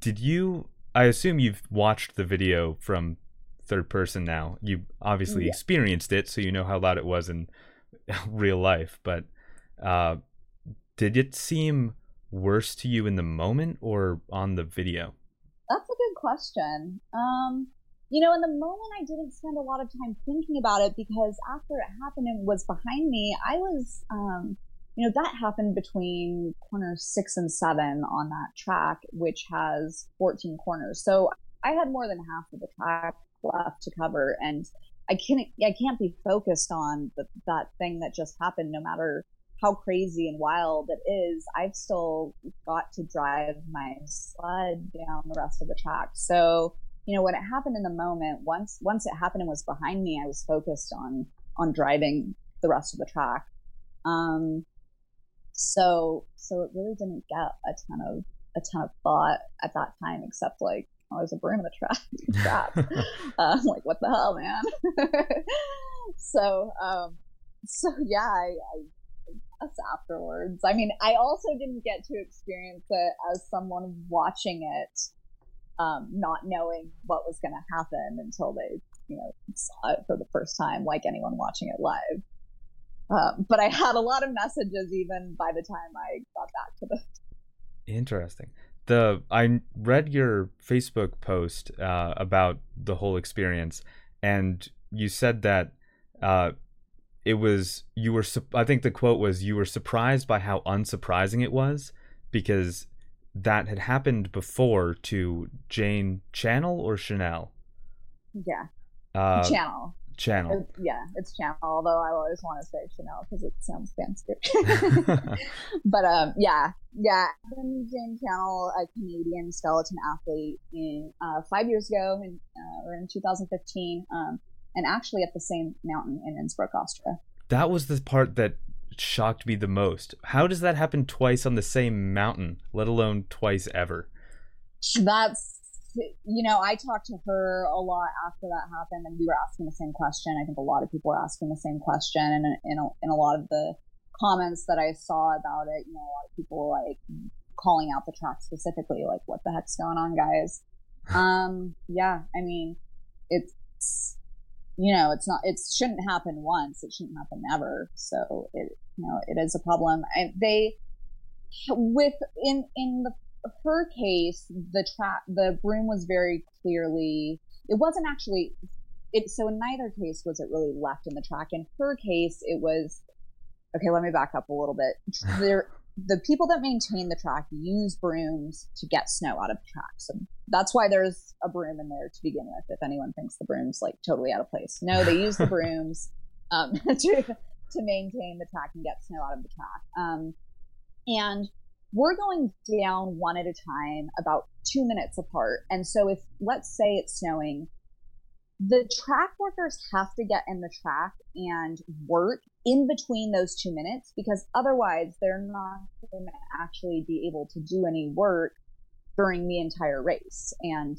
Did you? I assume you've watched the video from third person now. You obviously yeah. experienced it, so you know how loud it was in real life. But uh, did it seem worse to you in the moment or on the video? That's a good question. Um, you know, in the moment, I didn't spend a lot of time thinking about it because after it happened and was behind me, I was, um, you know, that happened between corners six and seven on that track, which has 14 corners. So I had more than half of the track left to cover. And I can't, I can't be focused on the, that thing that just happened, no matter how crazy and wild it is. I've still got to drive my sled down the rest of the track. So, you know, when it happened in the moment, once, once it happened and was behind me, I was focused on, on driving the rest of the track. Um, so, so it really didn't get a ton of, a ton of thought at that time, except like, oh, there's a broom in the track. trap. uh, like, what the hell, man? so, um, so yeah, I, I guess afterwards. I mean, I also didn't get to experience it as someone watching it, um, not knowing what was going to happen until they, you know, saw it for the first time, like anyone watching it live. Um, but I had a lot of messages even by the time I got back to the. Interesting. The I read your Facebook post uh, about the whole experience, and you said that uh, it was you were. I think the quote was you were surprised by how unsurprising it was because that had happened before to Jane Channell or Chanel. Yeah. Uh, Channell. Channell. It, yeah, it's Channell. Although I always want to say Chanel because it sounds fancy. but um, yeah, yeah. Jane Channell, a Canadian skeleton athlete, in uh, five years ago, in uh, or in 2015, um, and actually at the same mountain in Innsbruck, Austria. That was the part that shocked me the most. How does that happen twice on the same mountain, let alone twice ever? That's you know, I talked to her a lot after that happened, and we were asking the same question. I think a lot of people were asking the same question, and in a, in a lot of the comments that I saw about it, you know, a lot of people were like calling out the track specifically, like, "What the heck's going on, guys?" Um, yeah, I mean, it's you know, it's not, it shouldn't happen once, it shouldn't happen ever. So it, you know, it is a problem. And they, with in in the her case, the trap, the broom was very clearly, it wasn't actually, it, so in neither case was it really left in the track. In her case, it was, okay, let me back up a little bit. There, the people that maintain the track use brooms to get snow out of the track. So that's why there's a broom in there to begin with. If anyone thinks the broom's like totally out of place, no, they use the brooms um, to to maintain the track and get snow out of the track. Um, and we're going down one at a time, about two minutes apart. And so if let's say it's snowing, the track workers have to get in the track and work in between those two minutes because otherwise they're not going to actually be able to do any work during the entire race. And,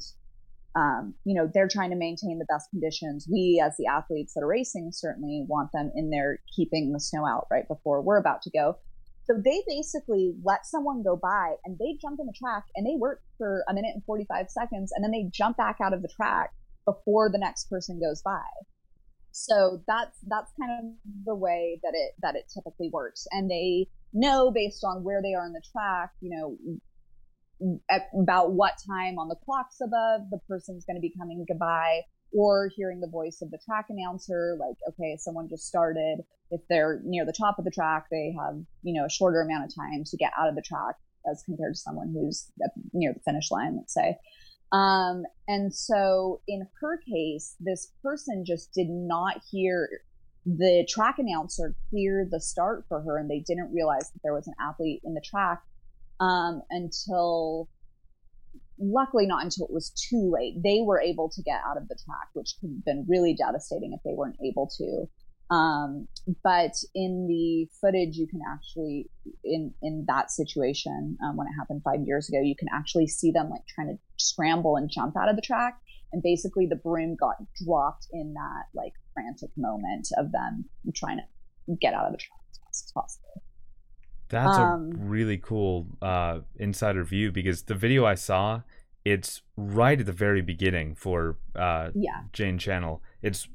um, you know, they're trying to maintain the best conditions. We, as the athletes that are racing, certainly want them in there keeping the snow out right before we're about to go. So they basically let someone go by and they jump in the track and they work for a minute and 45 seconds and then they jump back out of the track before the next person goes by. So that's that's kind of the way that it that it typically works. And they know based on where they are in the track, you know, about what time on the clocks above the person's going to be coming goodbye or hearing the voice of the track announcer, like, okay, someone just started. If they're near the top of the track, they have, you know, a shorter amount of time to get out of the track as compared to someone who's near the finish line, let's say. Um, and so in her case, this person just did not hear the track announcer clear the start for her and they didn't realize that there was an athlete in the track um, until luckily not until it was too late. They were able to get out of the track, which could have been really devastating if they weren't able to. Um, but in the footage, you can actually, in, in that situation, um, when it happened five years ago, you can actually see them like trying to scramble and jump out of the track. And basically the broom got dropped in that like frantic moment of them trying to get out of the track as fast as possible. That's um, a really cool uh, insider view because the video I saw, it's right at the very beginning for uh, yeah. Jane Channell. It's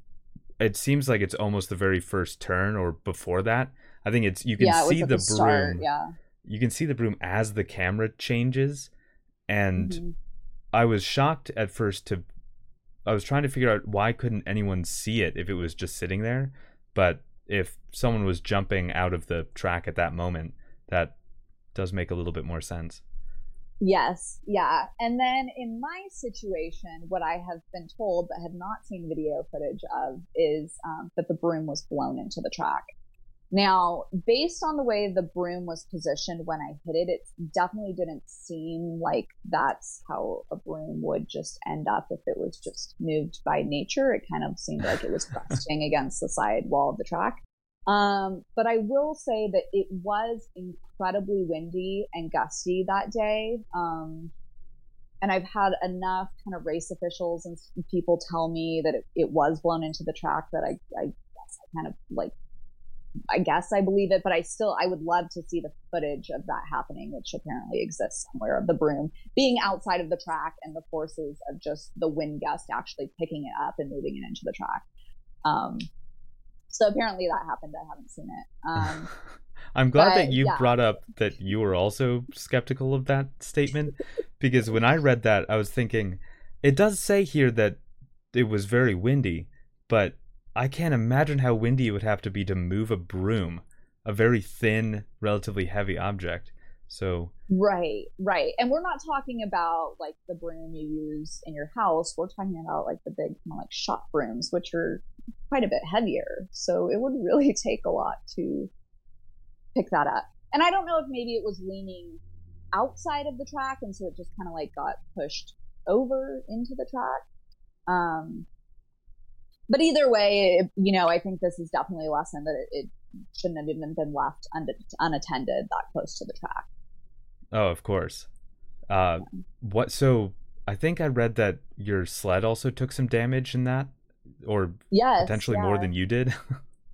it seems like it's almost the very first turn or before that. I think it's you can yeah, see the, the broom. Start, yeah. You can see the broom as the camera changes, and mm-hmm. I was shocked at first to. I was trying to figure out why couldn't anyone see it if it was just sitting there, but if someone was jumping out of the track at that moment, that does make a little bit more sense. Yes, yeah. And then in my situation, what I have been told but have not seen video footage of is um, that the broom was blown into the track. Now, based on the way the broom was positioned when I hit it, it definitely didn't seem like that's how a broom would just end up if it was just moved by nature. It kind of seemed like it was resting against the side wall of the track. Um, but I will say that it was incredibly windy and gusty that day. Um, and I've had enough kind of race officials and people tell me that it, it was blown into the track that I, I guess I kind of like, I guess I believe it, but I still, I would love to see the footage of that happening, which apparently exists somewhere of the broom being outside of the track and the forces of just the wind gust actually picking it up and moving it into the track. Um, so apparently that happened. I haven't seen it. Um, I'm glad but, that you yeah. brought up that you were also skeptical of that statement because when I read that, I was thinking, it does say here that it was very windy, but I can't imagine how windy it would have to be to move a broom, a very thin, relatively heavy object. So right, right, and we're not talking about like the broom you use in your house. We're talking about like the big, kind of like shop brooms, which are quite a bit heavier. So it would really take a lot to pick that up. And I don't know if maybe it was leaning outside of the track, and so it just kind of like got pushed over into the track. Um, but either way, it, you know, I think this is definitely a lesson that it, it shouldn't have even been left un- unattended that close to the track. Oh, of course. Uh. What? So I think I read that your sled also took some damage in that, or yes, potentially yeah. more than you did.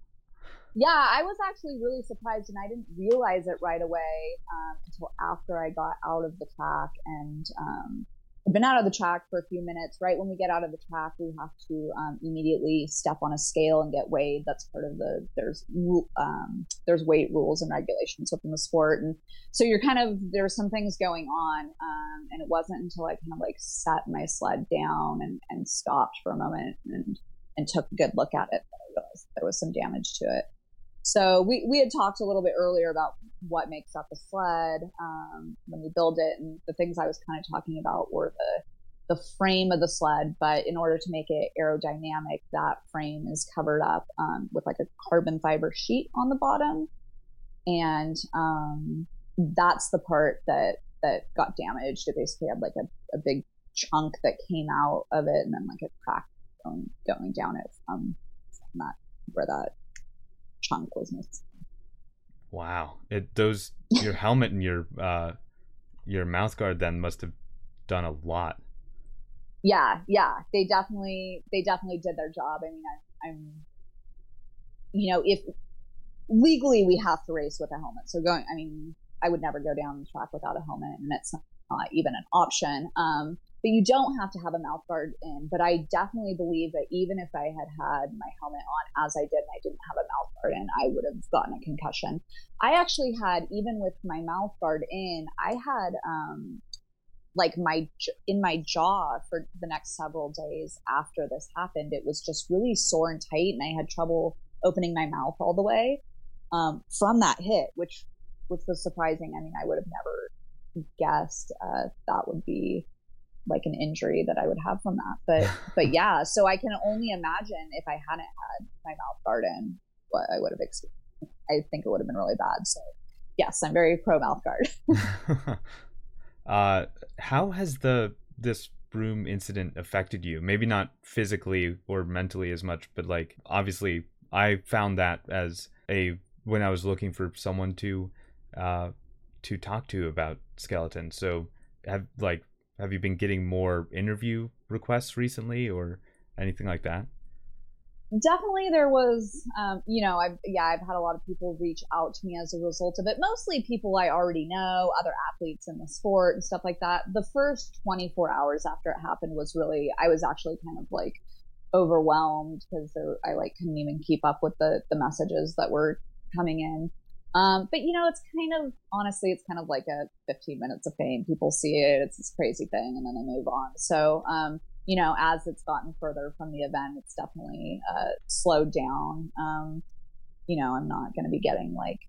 yeah, I was actually really surprised, and I didn't realize it right away um, until after I got out of the track and um, I've been out of the track for a few minutes. Right when we get out of the track, we have to um, immediately step on a scale and get weighed. That's part of the there's um, there's weight rules and regulations within the sport, and so you're kind of there's some things going on. Um, and it wasn't until I kind of like sat my sled down and, and stopped for a moment and and took a good look at it that I realized there was some damage to it. So we, we had talked a little bit earlier about what makes up a sled um, when we build it, and the things I was kind of talking about were the the frame of the sled. But in order to make it aerodynamic, that frame is covered up um, with like a carbon fiber sheet on the bottom, and um, that's the part that that got damaged. It basically had like a, a big chunk that came out of it, and then like a crack going going down it from, from that where that chunk was. Wow. It those your helmet and your uh your mouth guard then must have done a lot. Yeah, yeah. They definitely they definitely did their job. I mean, I, I'm you know, if legally we have to race with a helmet. So going I mean, I would never go down the track without a helmet and it's not even an option. Um but you don't have to have a mouth guard in. But I definitely believe that even if I had had my helmet on as I did and I didn't have a mouth guard in, I would have gotten a concussion. I actually had, even with my mouth guard in, I had, um, like my in my jaw for the next several days after this happened it was just really sore and tight and i had trouble opening my mouth all the way um, from that hit which which was surprising i mean i would have never guessed uh, that would be like an injury that I would have from that. But but yeah, so I can only imagine if I hadn't had my mouth guard in, what I would have experienced. I think it would have been really bad. So yes, I'm very pro mouth guard. uh, how has the this broom incident affected you? Maybe not physically or mentally as much, but like obviously I found that as a when I was looking for someone to uh to talk to about skeletons. So have like have you been getting more interview requests recently or anything like that? Definitely, there was, um, you know, I've, yeah, I've had a lot of people reach out to me as a result of it. Mostly people I already know, other athletes in the sport and stuff like that. The first 24 hours after it happened was really, I was actually kind of like overwhelmed because I like couldn't even keep up with the, the messages that were coming in. Um, but you know, it's kind of honestly, it's kind of like a 15 minutes of fame. People see it, it's this crazy thing, and then they move on. So, um, you know, as it's gotten further from the event, it's definitely uh, slowed down. Um, you know, I'm not going to be getting like,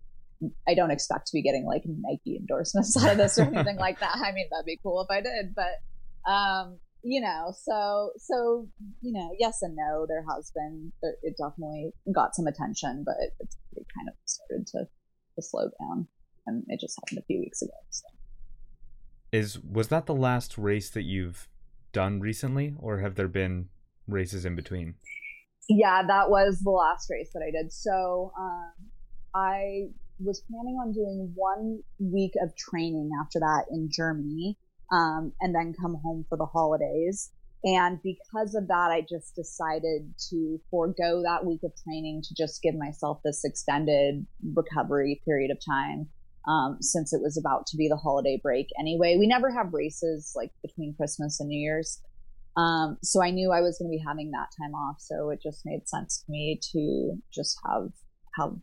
I don't expect to be getting like Nike endorsements out of this or anything like that. I mean, that'd be cool if I did, but, um, you know, so, so, you know, yes and no, there has been, it definitely got some attention, but it, it kind of started to, to slow down and it just happened a few weeks ago. So. Is, was that the last race that you've done recently or have there been races in between? Yeah, that was the last race that I did. So um, I was planning on doing one week of training after that in Germany, um, and then come home for the holidays. And because of that, I just decided to forego that week of training to just give myself this extended recovery period of time. Um, since it was about to be the holiday break anyway, we never have races like between Christmas and New Year's. Um, so I knew I was going to be having that time off. So it just made sense to me to just have, have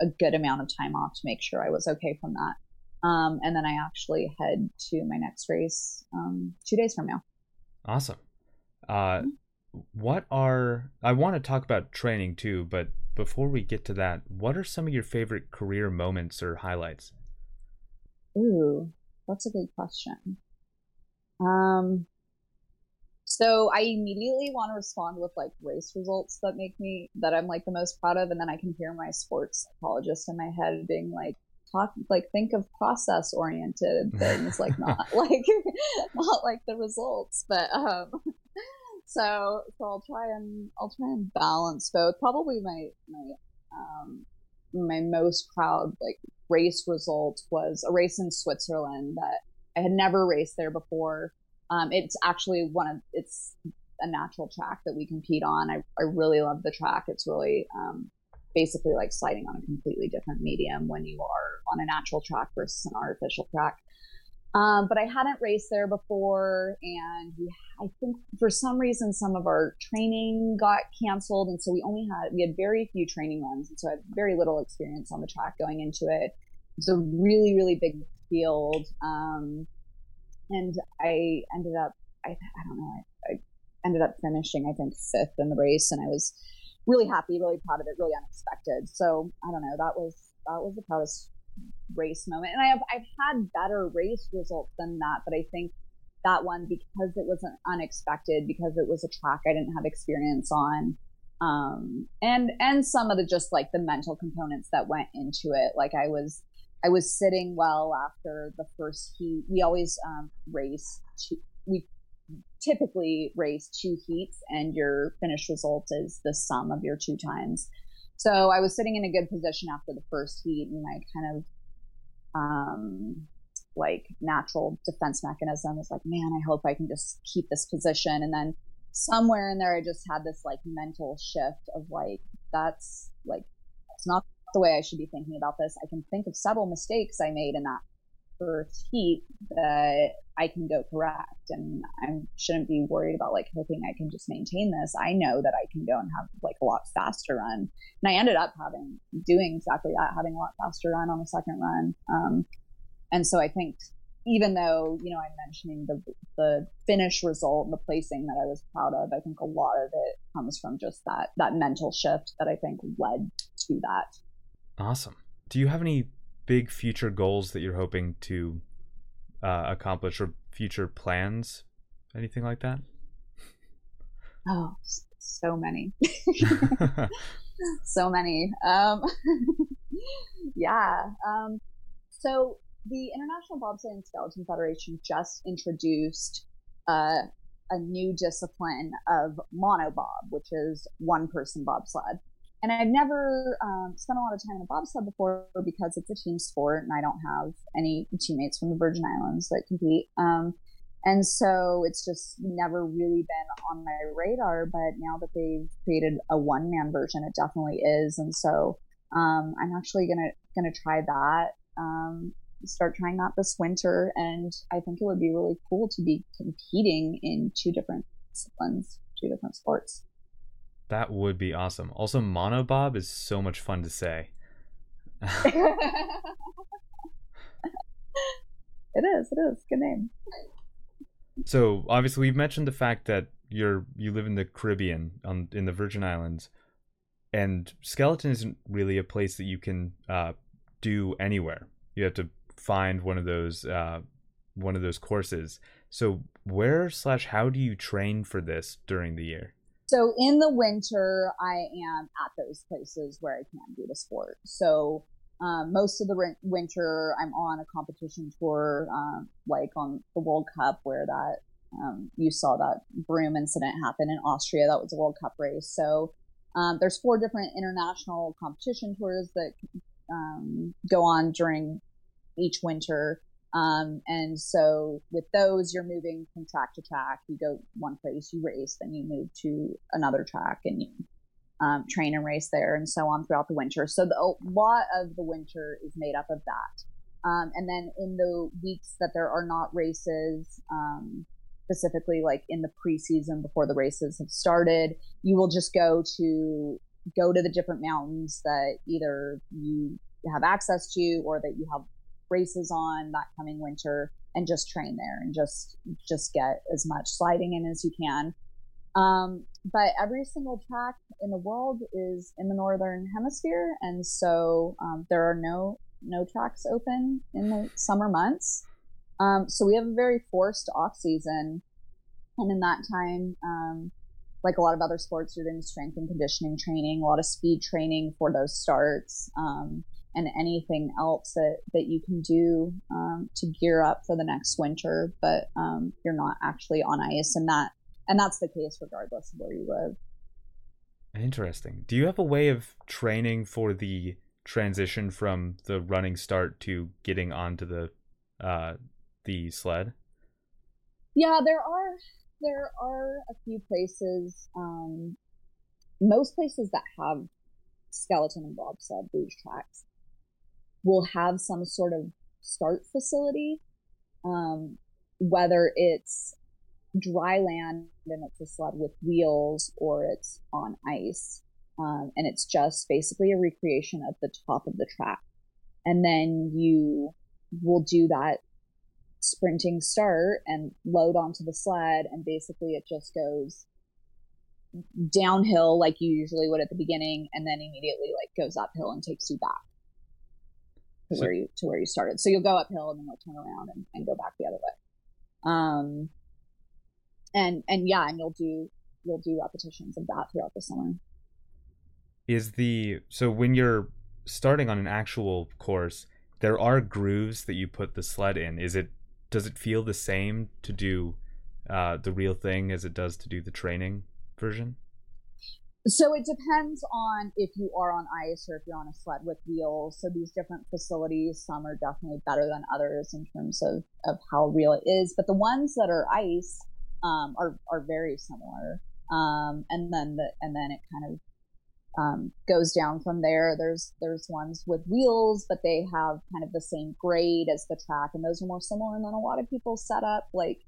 a good amount of time off to make sure I was okay from that. Um, and then I actually head to my next race, um, two days from now. Awesome. Uh, what are, I want to talk about training too, but before we get to that, what are some of your favorite career moments or highlights? Ooh, that's a good question. Um, so I immediately want to respond with like race results that make me that I'm like the most proud of, and then I can hear my sports psychologist in my head being like, talk like think of process oriented things, like not like not like the results, but um. So so I'll try and I'll try and balance both. Probably my my um my most proud like race result was a race in Switzerland that I had never raced there before. Um, it's actually one of it's a natural track that we compete on. I, I really love the track. It's really um, basically like sliding on a completely different medium when you are on a natural track versus an artificial track. Um, but I hadn't raced there before, and we, I think for some reason some of our training got canceled, and so we only had we had very few training runs, and so I had very little experience on the track going into it. It's a really really big field. Um, and I ended up, I, I don't know, I, I, ended up finishing, I think, fifth in the race, and I was really happy, really proud of it, really unexpected. So I don't know, that was that was the proudest race moment, and I have I've had better race results than that, but I think that one because it wasn't unexpected, because it was a track I didn't have experience on. Um, and, and some of the just like the mental components that went into it. Like I was, I was sitting well after the first heat. We always um, race two, we typically race two heats and your finished result is the sum of your two times. So I was sitting in a good position after the first heat and my kind of um like natural defense mechanism was like, man, I hope I can just keep this position. And then somewhere in there I just had this like mental shift of like that's like it's not the way I should be thinking about this. I can think of several mistakes I made in that first heat that I can go correct and I shouldn't be worried about like hoping I can just maintain this. I know that I can go and have like a lot faster run. And I ended up having doing exactly that, having a lot faster run on the second run. Um, and so I think even though, you know, I'm mentioning the the finish result and the placing that I was proud of, I think a lot of it comes from just that that mental shift that I think led to that. Awesome. Do you have any big future goals that you're hoping to uh, accomplish or future plans? Anything like that? Oh, so many. so many. Um, yeah. Um, so the International Bobsleigh and Skeleton Federation just introduced uh, a new discipline of monobob, which is one person bobsled. And I've never um, spent a lot of time in a bobsled before because it's a team sport and I don't have any teammates from the Virgin Islands that compete. Um, and so it's just never really been on my radar. But now that they've created a one man version, it definitely is. And so um, I'm actually gonna gonna try that. Um, start trying that this winter, and I think it would be really cool to be competing in two different disciplines, two different sports. That would be awesome. Also, monobob is so much fun to say. it is. It is. Good name. So obviously, we've mentioned the fact that you're you live in the Caribbean on in the Virgin Islands. and skeleton isn't really a place that you can uh, do anywhere. You have to find one of those uh, one of those courses. So where slash how do you train for this during the year? So in the winter, I am at those places where I can do the sport. So um, most of the winter, I'm on a competition tour, um, like on the World Cup, where that um, you saw that broom incident happen in Austria. That was a World Cup race. So um, there's four different international competition tours that um, go on during each winter. Um, and so with those, you're moving from track to track. You go one place, you race, then you move to another track and you um, train and race there and so on throughout the winter. So the, a lot of the winter is made up of that. Um, and then in the weeks that there are not races, um, specifically like in the preseason before the races have started, you will just go to go to the different mountains that either you have access to or that you have races on that coming winter and just train there and just just get as much sliding in as you can. Um, but every single track in the world is in the northern hemisphere, and so um, there are no no tracks open in the summer months. Um, so we have a very forced off season, and in that time, um, like a lot of other sports, you're doing strength and conditioning training, a lot of speed training for those starts. Um, and anything else that, that you can do um, to gear up for the next winter, but um, you're not actually on ice, and that and that's the case regardless of where you live. Interesting. Do you have a way of training for the transition from the running start to getting onto the uh, the sled? Yeah, there are there are a few places. Um, most places that have skeleton and bobsled luge tracks will have some sort of start facility, um, whether it's dry land and it's a sled with wheels or it's on ice. Um, and it's just basically a recreation of the top of the track. And then you will do that sprinting start and load onto the sled. And basically it just goes downhill like you usually would at the beginning and then immediately like goes uphill and takes you back to so, where you to where you started. So you'll go uphill and then you'll turn around and, and go back the other way. Um, and and yeah, and you'll do you'll do repetitions of that throughout the summer. Is the so when you're starting on an actual course, there are grooves that you put the sled in. Is it does it feel the same to do uh, the real thing as it does to do the training version? So it depends on if you are on ice or if you're on a sled with wheels. So these different facilities, some are definitely better than others in terms of, of how real it is. But the ones that are ice um, are are very similar. Um, and then the, and then it kind of um, goes down from there. There's there's ones with wheels, but they have kind of the same grade as the track, and those are more similar. And then a lot of people set up like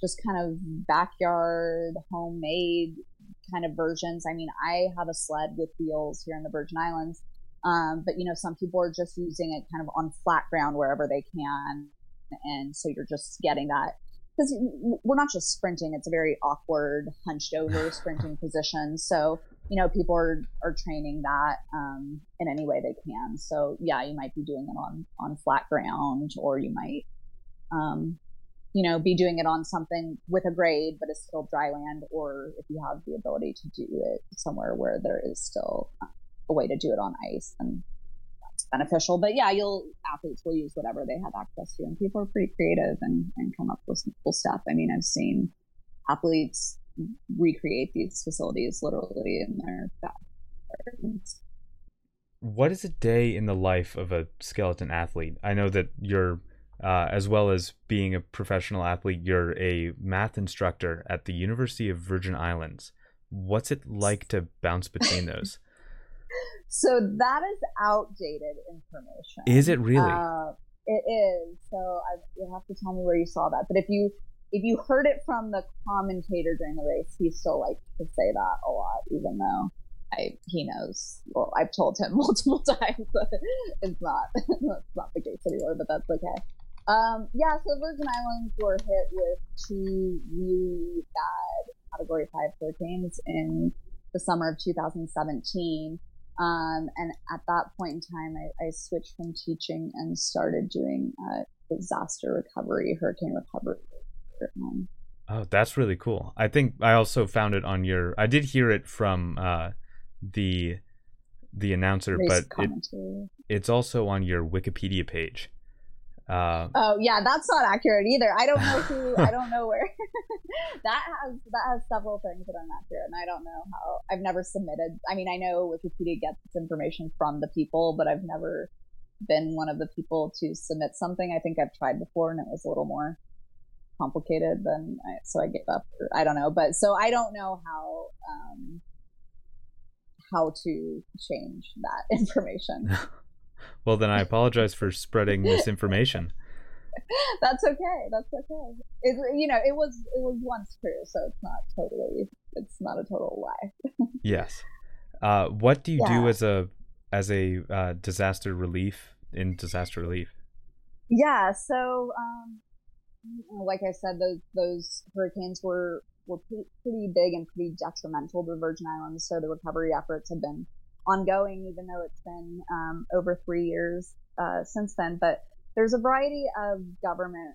just kind of backyard homemade kind of versions. I mean, I have a sled with wheels here in the Virgin Islands. Um, but you know, some people are just using it kind of on flat ground wherever they can. And so you're just getting that because we're not just sprinting. It's a very awkward hunched over sprinting position. So, you know, people are, are training that, um, in any way they can. So yeah, you might be doing it on, on flat ground or you might, um, you know, be doing it on something with a grade, but it's still dry land, or if you have the ability to do it somewhere where there is still uh, a way to do it on ice, then that's beneficial. But yeah, you'll athletes will use whatever they have access to, and people are pretty creative and, and come up with some cool stuff. I mean, I've seen athletes recreate these facilities literally in their backyards. What is a day in the life of a skeleton athlete? I know that you're uh, as well as being a professional athlete, you're a math instructor at the University of Virgin Islands. What's it like to bounce between those? so that is outdated information. Is it really? Uh, it is. So I, you'll have to tell me where you saw that. But if you if you heard it from the commentator during the race, he still likes to say that a lot, even though I, he knows. Well, I've told him multiple times that it's not that's not the case anymore, but that's okay. Um, yeah, so Virgin Islands were hit with two really bad Category 5 hurricanes in the summer of 2017. Um, and at that point in time, I, I switched from teaching and started doing uh, disaster recovery, hurricane recovery. Um, oh, that's really cool. I think I also found it on your. I did hear it from uh, the the announcer, but it, it's also on your Wikipedia page. Uh, oh yeah, that's not accurate either. I don't know who. I don't know where. that has that has several things that are not accurate, and I don't know how. I've never submitted. I mean, I know Wikipedia gets its information from the people, but I've never been one of the people to submit something. I think I've tried before, and it was a little more complicated than I, so I gave up. I don't know, but so I don't know how um, how to change that information. Well, then I apologize for spreading misinformation. That's okay. That's okay. It, you know, it was it was once true, so it's not totally it's not a total lie. yes. Uh, what do you yeah. do as a as a uh, disaster relief in disaster relief? Yeah. So, um, like I said, those those hurricanes were were pretty, pretty big and pretty detrimental to the Virgin Islands. So the recovery efforts have been ongoing, even though it's been um, over three years uh, since then. But there's a variety of government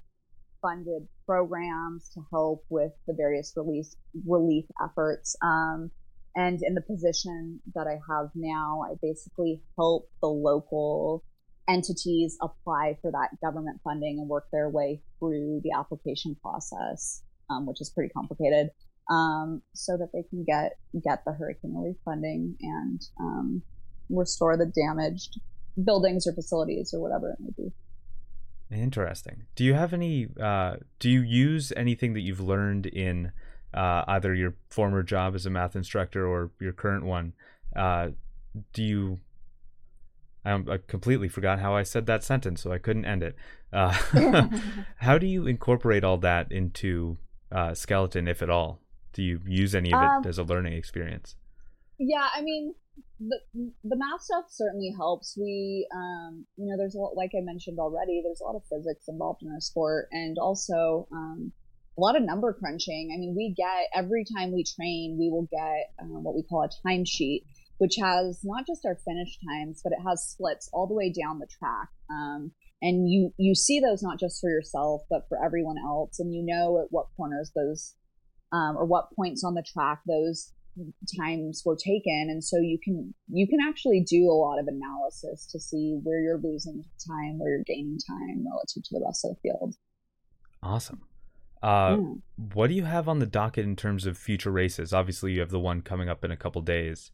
funded programs to help with the various relief relief efforts. Um, and in the position that I have now, I basically help the local entities apply for that government funding and work their way through the application process, um, which is pretty complicated um, so that they can get get the hurricane relief funding and um, restore the damaged buildings or facilities or whatever it may be. Interesting. Do you have any? Uh, do you use anything that you've learned in uh, either your former job as a math instructor or your current one? Uh, do you? I, I, completely forgot how I said that sentence, so I couldn't end it. Uh, how do you incorporate all that into uh, skeleton, if at all? Do you use any of it um, as a learning experience? Yeah, I mean, the the math stuff certainly helps. We, um, you know, there's a lot, like I mentioned already, there's a lot of physics involved in our sport, and also um, a lot of number crunching. I mean, we get every time we train, we will get um, what we call a timesheet, which has not just our finish times, but it has splits all the way down the track. Um, and you you see those not just for yourself, but for everyone else, and you know at what corners those um, or what points on the track those times were taken. And so you can you can actually do a lot of analysis to see where you're losing time where you're gaining time relative to the rest of the field. Awesome. Uh, yeah. what do you have on the docket in terms of future races? Obviously you have the one coming up in a couple days.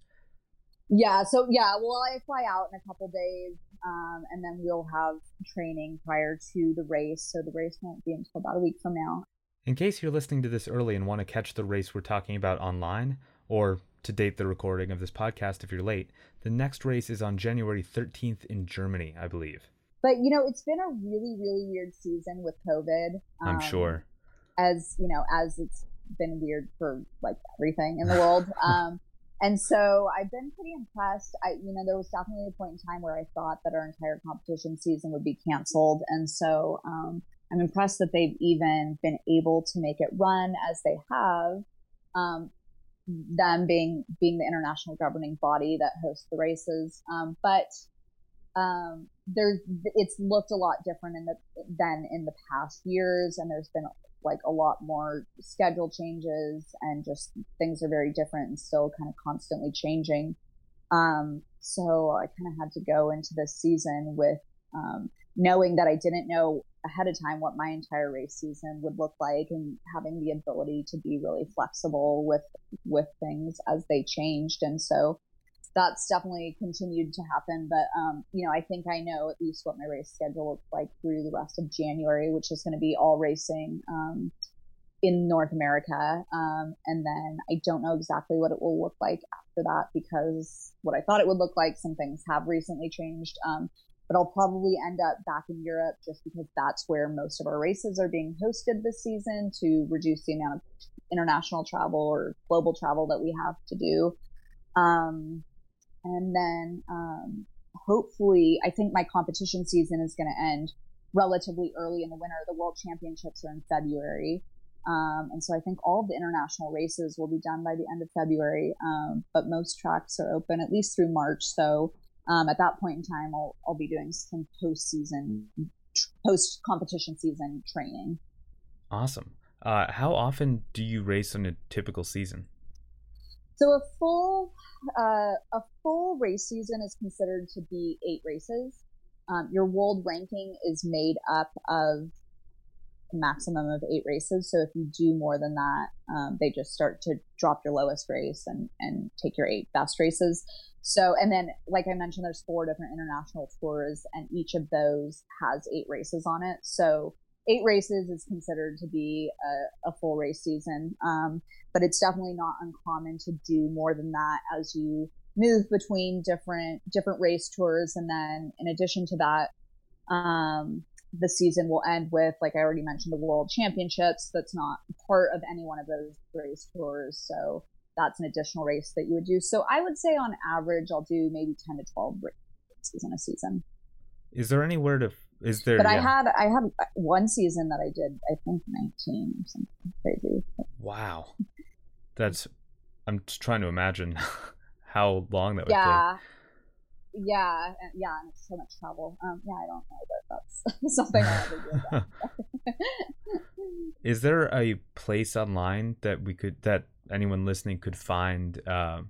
Yeah so yeah well i fly out in a couple days um, and then we'll have training prior to the race. So the race won't be until about a week from now in case you're listening to this early and want to catch the race we're talking about online, or to date the recording of this podcast if you're late, the next race is on January 13th in Germany, I believe. But, you know, it's been a really, really weird season with COVID. Um, I'm sure. As, you know, as it's been weird for like everything in the world. um, and so I've been pretty impressed. I, you know, there was definitely a point in time where I thought that our entire competition season would be canceled. And so, um, I'm impressed that they've even been able to make it run as they have. Um, them being being the international governing body that hosts the races, um, but um, there's it's looked a lot different in the than in the past years, and there's been like a lot more schedule changes, and just things are very different and still kind of constantly changing. Um, so I kind of had to go into this season with um, knowing that I didn't know ahead of time what my entire race season would look like and having the ability to be really flexible with with things as they changed. And so that's definitely continued to happen. But um, you know i think i know at least what my race schedule looks like through the rest of january which is going to be all racing um, in north america. Um, and then i don't know exactly what it will look like after that because what i thought it would look like some things have recently changed. Um, but I'll probably end up back in Europe just because that's where most of our races are being hosted this season to reduce the amount of international travel or global travel that we have to do. Um, and then um, hopefully, I think my competition season is going to end relatively early in the winter. The World Championships are in February. Um, and so I think all of the international races will be done by the end of February. Um, but most tracks are open at least through March. So um, at that point in time, I'll, I'll be doing some post season, post competition season training. Awesome. Uh, how often do you race in a typical season? So a full uh, a full race season is considered to be eight races. Um, your world ranking is made up of maximum of eight races. So if you do more than that, um, they just start to drop your lowest race and and take your eight best races. So and then, like I mentioned, there's four different international tours, and each of those has eight races on it. So eight races is considered to be a, a full race season. Um, but it's definitely not uncommon to do more than that as you move between different different race tours. And then in addition to that, um, the season will end with, like I already mentioned, the World Championships. That's not part of any one of those race tours. So that's an additional race that you would do. So I would say on average, I'll do maybe 10 to 12 races in a season. Is there anywhere to is there? But yeah. I had I had one season that I did I think nineteen or something crazy. Wow, that's I'm just trying to imagine how long that would yeah. take. Yeah, yeah, and it's so much travel. Um, yeah, I don't know, but that's something I have to do. Is there a place online that we could that anyone listening could find uh,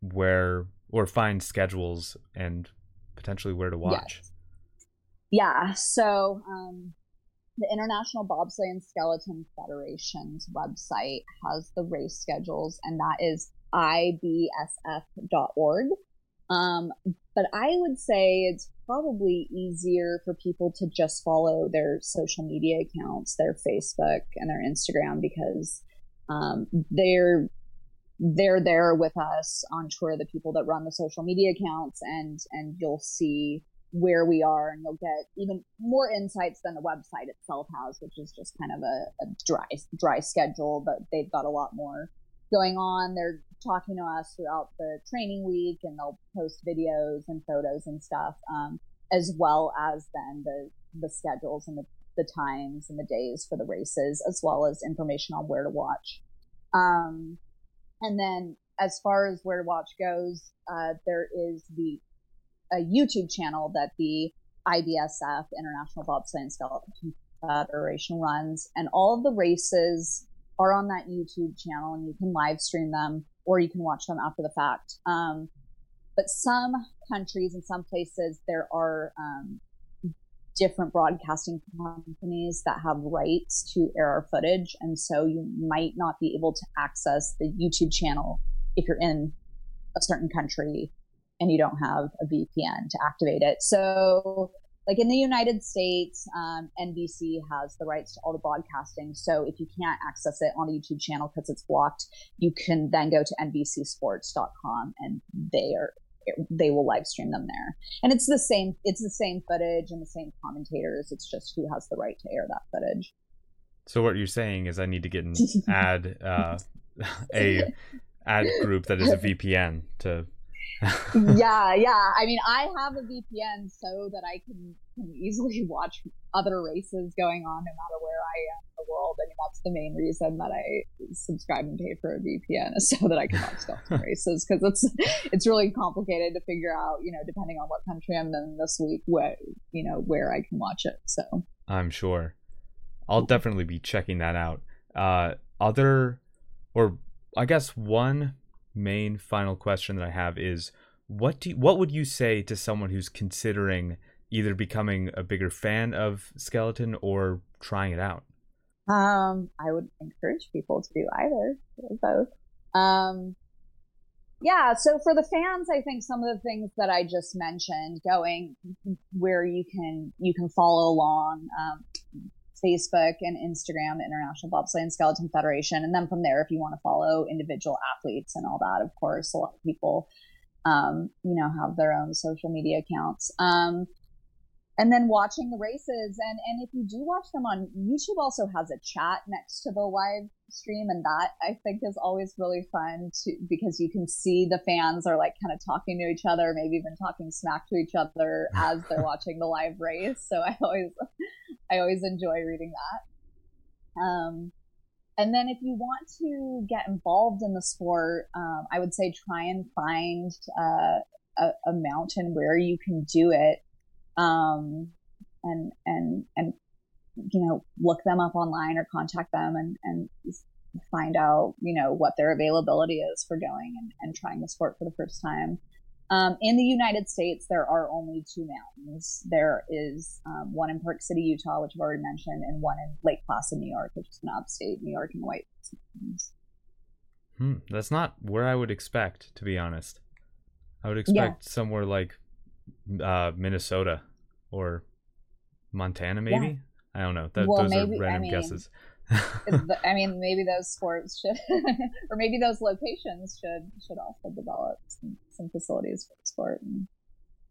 where or find schedules and potentially where to watch? Yes yeah, so um, the International Bobsleigh and Skeleton Federation's website has the race schedules, and that is ibsf.org. Um, but I would say it's probably easier for people to just follow their social media accounts, their Facebook and their Instagram, because um, they're they're there with us on tour, the people that run the social media accounts, and and you'll see where we are and you'll get even more insights than the website itself has which is just kind of a, a, dry dry schedule but they've got a lot more going on. They're talking to us throughout the training week and they'll post videos and photos and stuff um, as well as then the the schedules and the, the times and the days for the races as well as information on where to watch. Um, and then as far as where to watch goes uh, there is the a YouTube channel that the IBSF International Bobsleigh and Skeleton Federation runs, and all of the races are on that YouTube channel, and you can live stream them or you can watch them after the fact. Um, but some countries and some places there are um, different broadcasting companies that have rights to air our footage, and so you might not be able to access the YouTube channel if you're in a certain country and you don't have a VPN to activate it. So, like in the United States, um, NBC has the rights to all the broadcasting. So if you can't access it on a YouTube channel because it's blocked, you can then go to NBCSports.com and they are they will live stream them there. And it's the same it's the same footage and the same commentators. It's just who has the right to air that footage. So what you're saying is I need to get an ad uh, a ad group that is a VPN to yeah, yeah. I mean, I have a VPN so that I can, can easily watch other races going on no matter where I am in the world. I mean, that's the main reason that I subscribe and pay for a VPN is so that I can watch skeleton races because it's it's really complicated to figure out, you know, depending on what country I'm in this week, what you know, where I can watch it. So I'm sure. I'll definitely be checking that out. Uh, other, or I guess one main final question that I have is what do you, what would you say to someone who's considering either becoming a bigger fan of skeleton or trying it out? Um, I would encourage people to do either, both. Um, yeah, so for the fans, I think some of the things that I just mentioned, going where you can you can follow along, um, Facebook and Instagram, International Bobsleigh and Skeleton Federation. And then from there, if you want to follow individual athletes and all that, of course, a lot of people, um, you know, have their own social media accounts. Um, and then watching the races and and if you do watch them on youtube also has a chat next to the live stream and that i think is always really fun to because you can see the fans are like kind of talking to each other maybe even talking smack to each other as they're watching the live race so i always i always enjoy reading that um and then if you want to get involved in the sport, um, I would say try and find uh, a, a, mountain where you can do it, um, and and and you know look them up online or contact them and and find out you know what their availability is for going and, and trying the sport for the first time. Um, in the United States, there are only two mountains. There is um, one in Park City, Utah, which I've already mentioned, and one in Lake Placid, New York, which is in upstate New York and White Mountains. Hmm, that's not where I would expect, to be honest. I would expect yeah. somewhere like uh, Minnesota or Montana, maybe. Yeah. I don't know. That, well, those maybe, are random I mean, guesses. I mean, maybe those sports should, or maybe those locations should should also develop some, some facilities for sport. And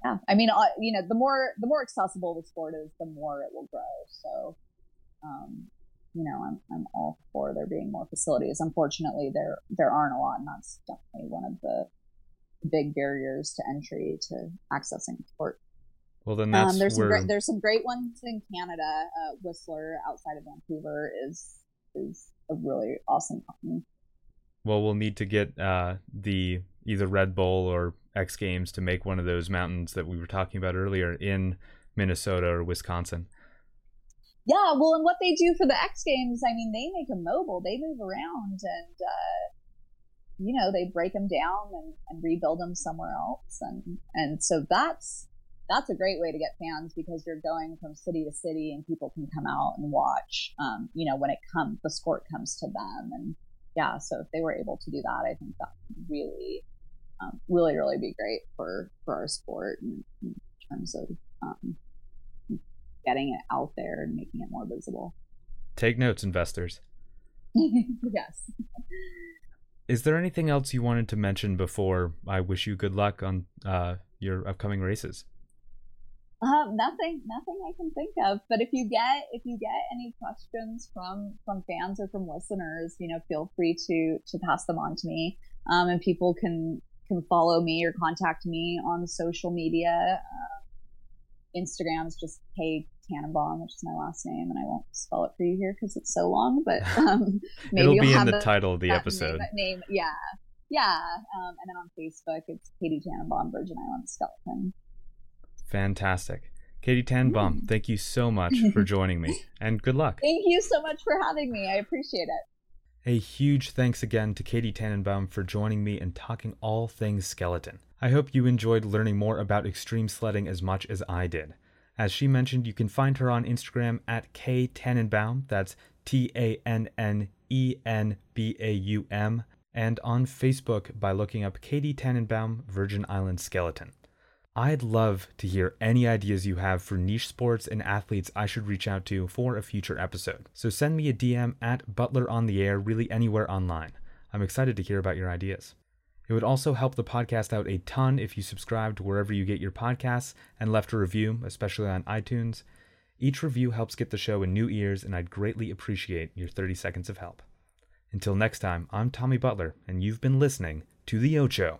yeah, I mean, uh, you know, the more the more accessible the sport is, the more it will grow. So, um, you know, I'm I'm all for there being more facilities. Unfortunately, there there aren't a lot, and that's definitely one of the big barriers to entry to accessing sport. Well, then that's um, there's where... some great, there's some great ones in Canada. Uh, Whistler, outside of Vancouver, is is a really awesome company. Well, we'll need to get uh, the either Red Bull or X Games to make one of those mountains that we were talking about earlier in Minnesota or Wisconsin. Yeah, well, and what they do for the X Games, I mean, they make them mobile. They move around and, uh, you know, they break them down and, and rebuild them somewhere else. And, and so that's, that's a great way to get fans because you're going from city to city and people can come out and watch. Um, you know, when it comes, the sport comes to them, and yeah. So if they were able to do that, I think that would really, um, really, really be great for for our sport in, in terms of um, getting it out there and making it more visible. Take notes, investors. yes. Is there anything else you wanted to mention before I wish you good luck on uh, your upcoming races? Um, nothing, nothing I can think of. But if you get if you get any questions from from fans or from listeners, you know, feel free to to pass them on to me. Um, and people can can follow me or contact me on social media. Uh, Instagram's just K Tannenbaum, which is my last name, and I won't spell it for you here because it's so long. But um, maybe it'll be in the title of the episode. Name, name, yeah, yeah. Um, and then on Facebook, it's Katie Tannenbaum, Virgin Islands Skeleton. Fantastic. Katie Tannenbaum, mm. thank you so much for joining me and good luck. Thank you so much for having me. I appreciate it. A huge thanks again to Katie Tannenbaum for joining me and talking all things skeleton. I hope you enjoyed learning more about extreme sledding as much as I did. As she mentioned, you can find her on Instagram at K Tannenbaum, that's T A N N E N B A U M, and on Facebook by looking up Katie Tannenbaum Virgin Island Skeleton. I'd love to hear any ideas you have for niche sports and athletes I should reach out to for a future episode. So send me a DM at Butler on the Air, really anywhere online. I'm excited to hear about your ideas. It would also help the podcast out a ton if you subscribed wherever you get your podcasts and left a review, especially on iTunes. Each review helps get the show in new ears, and I'd greatly appreciate your 30 seconds of help. Until next time, I'm Tommy Butler, and you've been listening to The Ocho.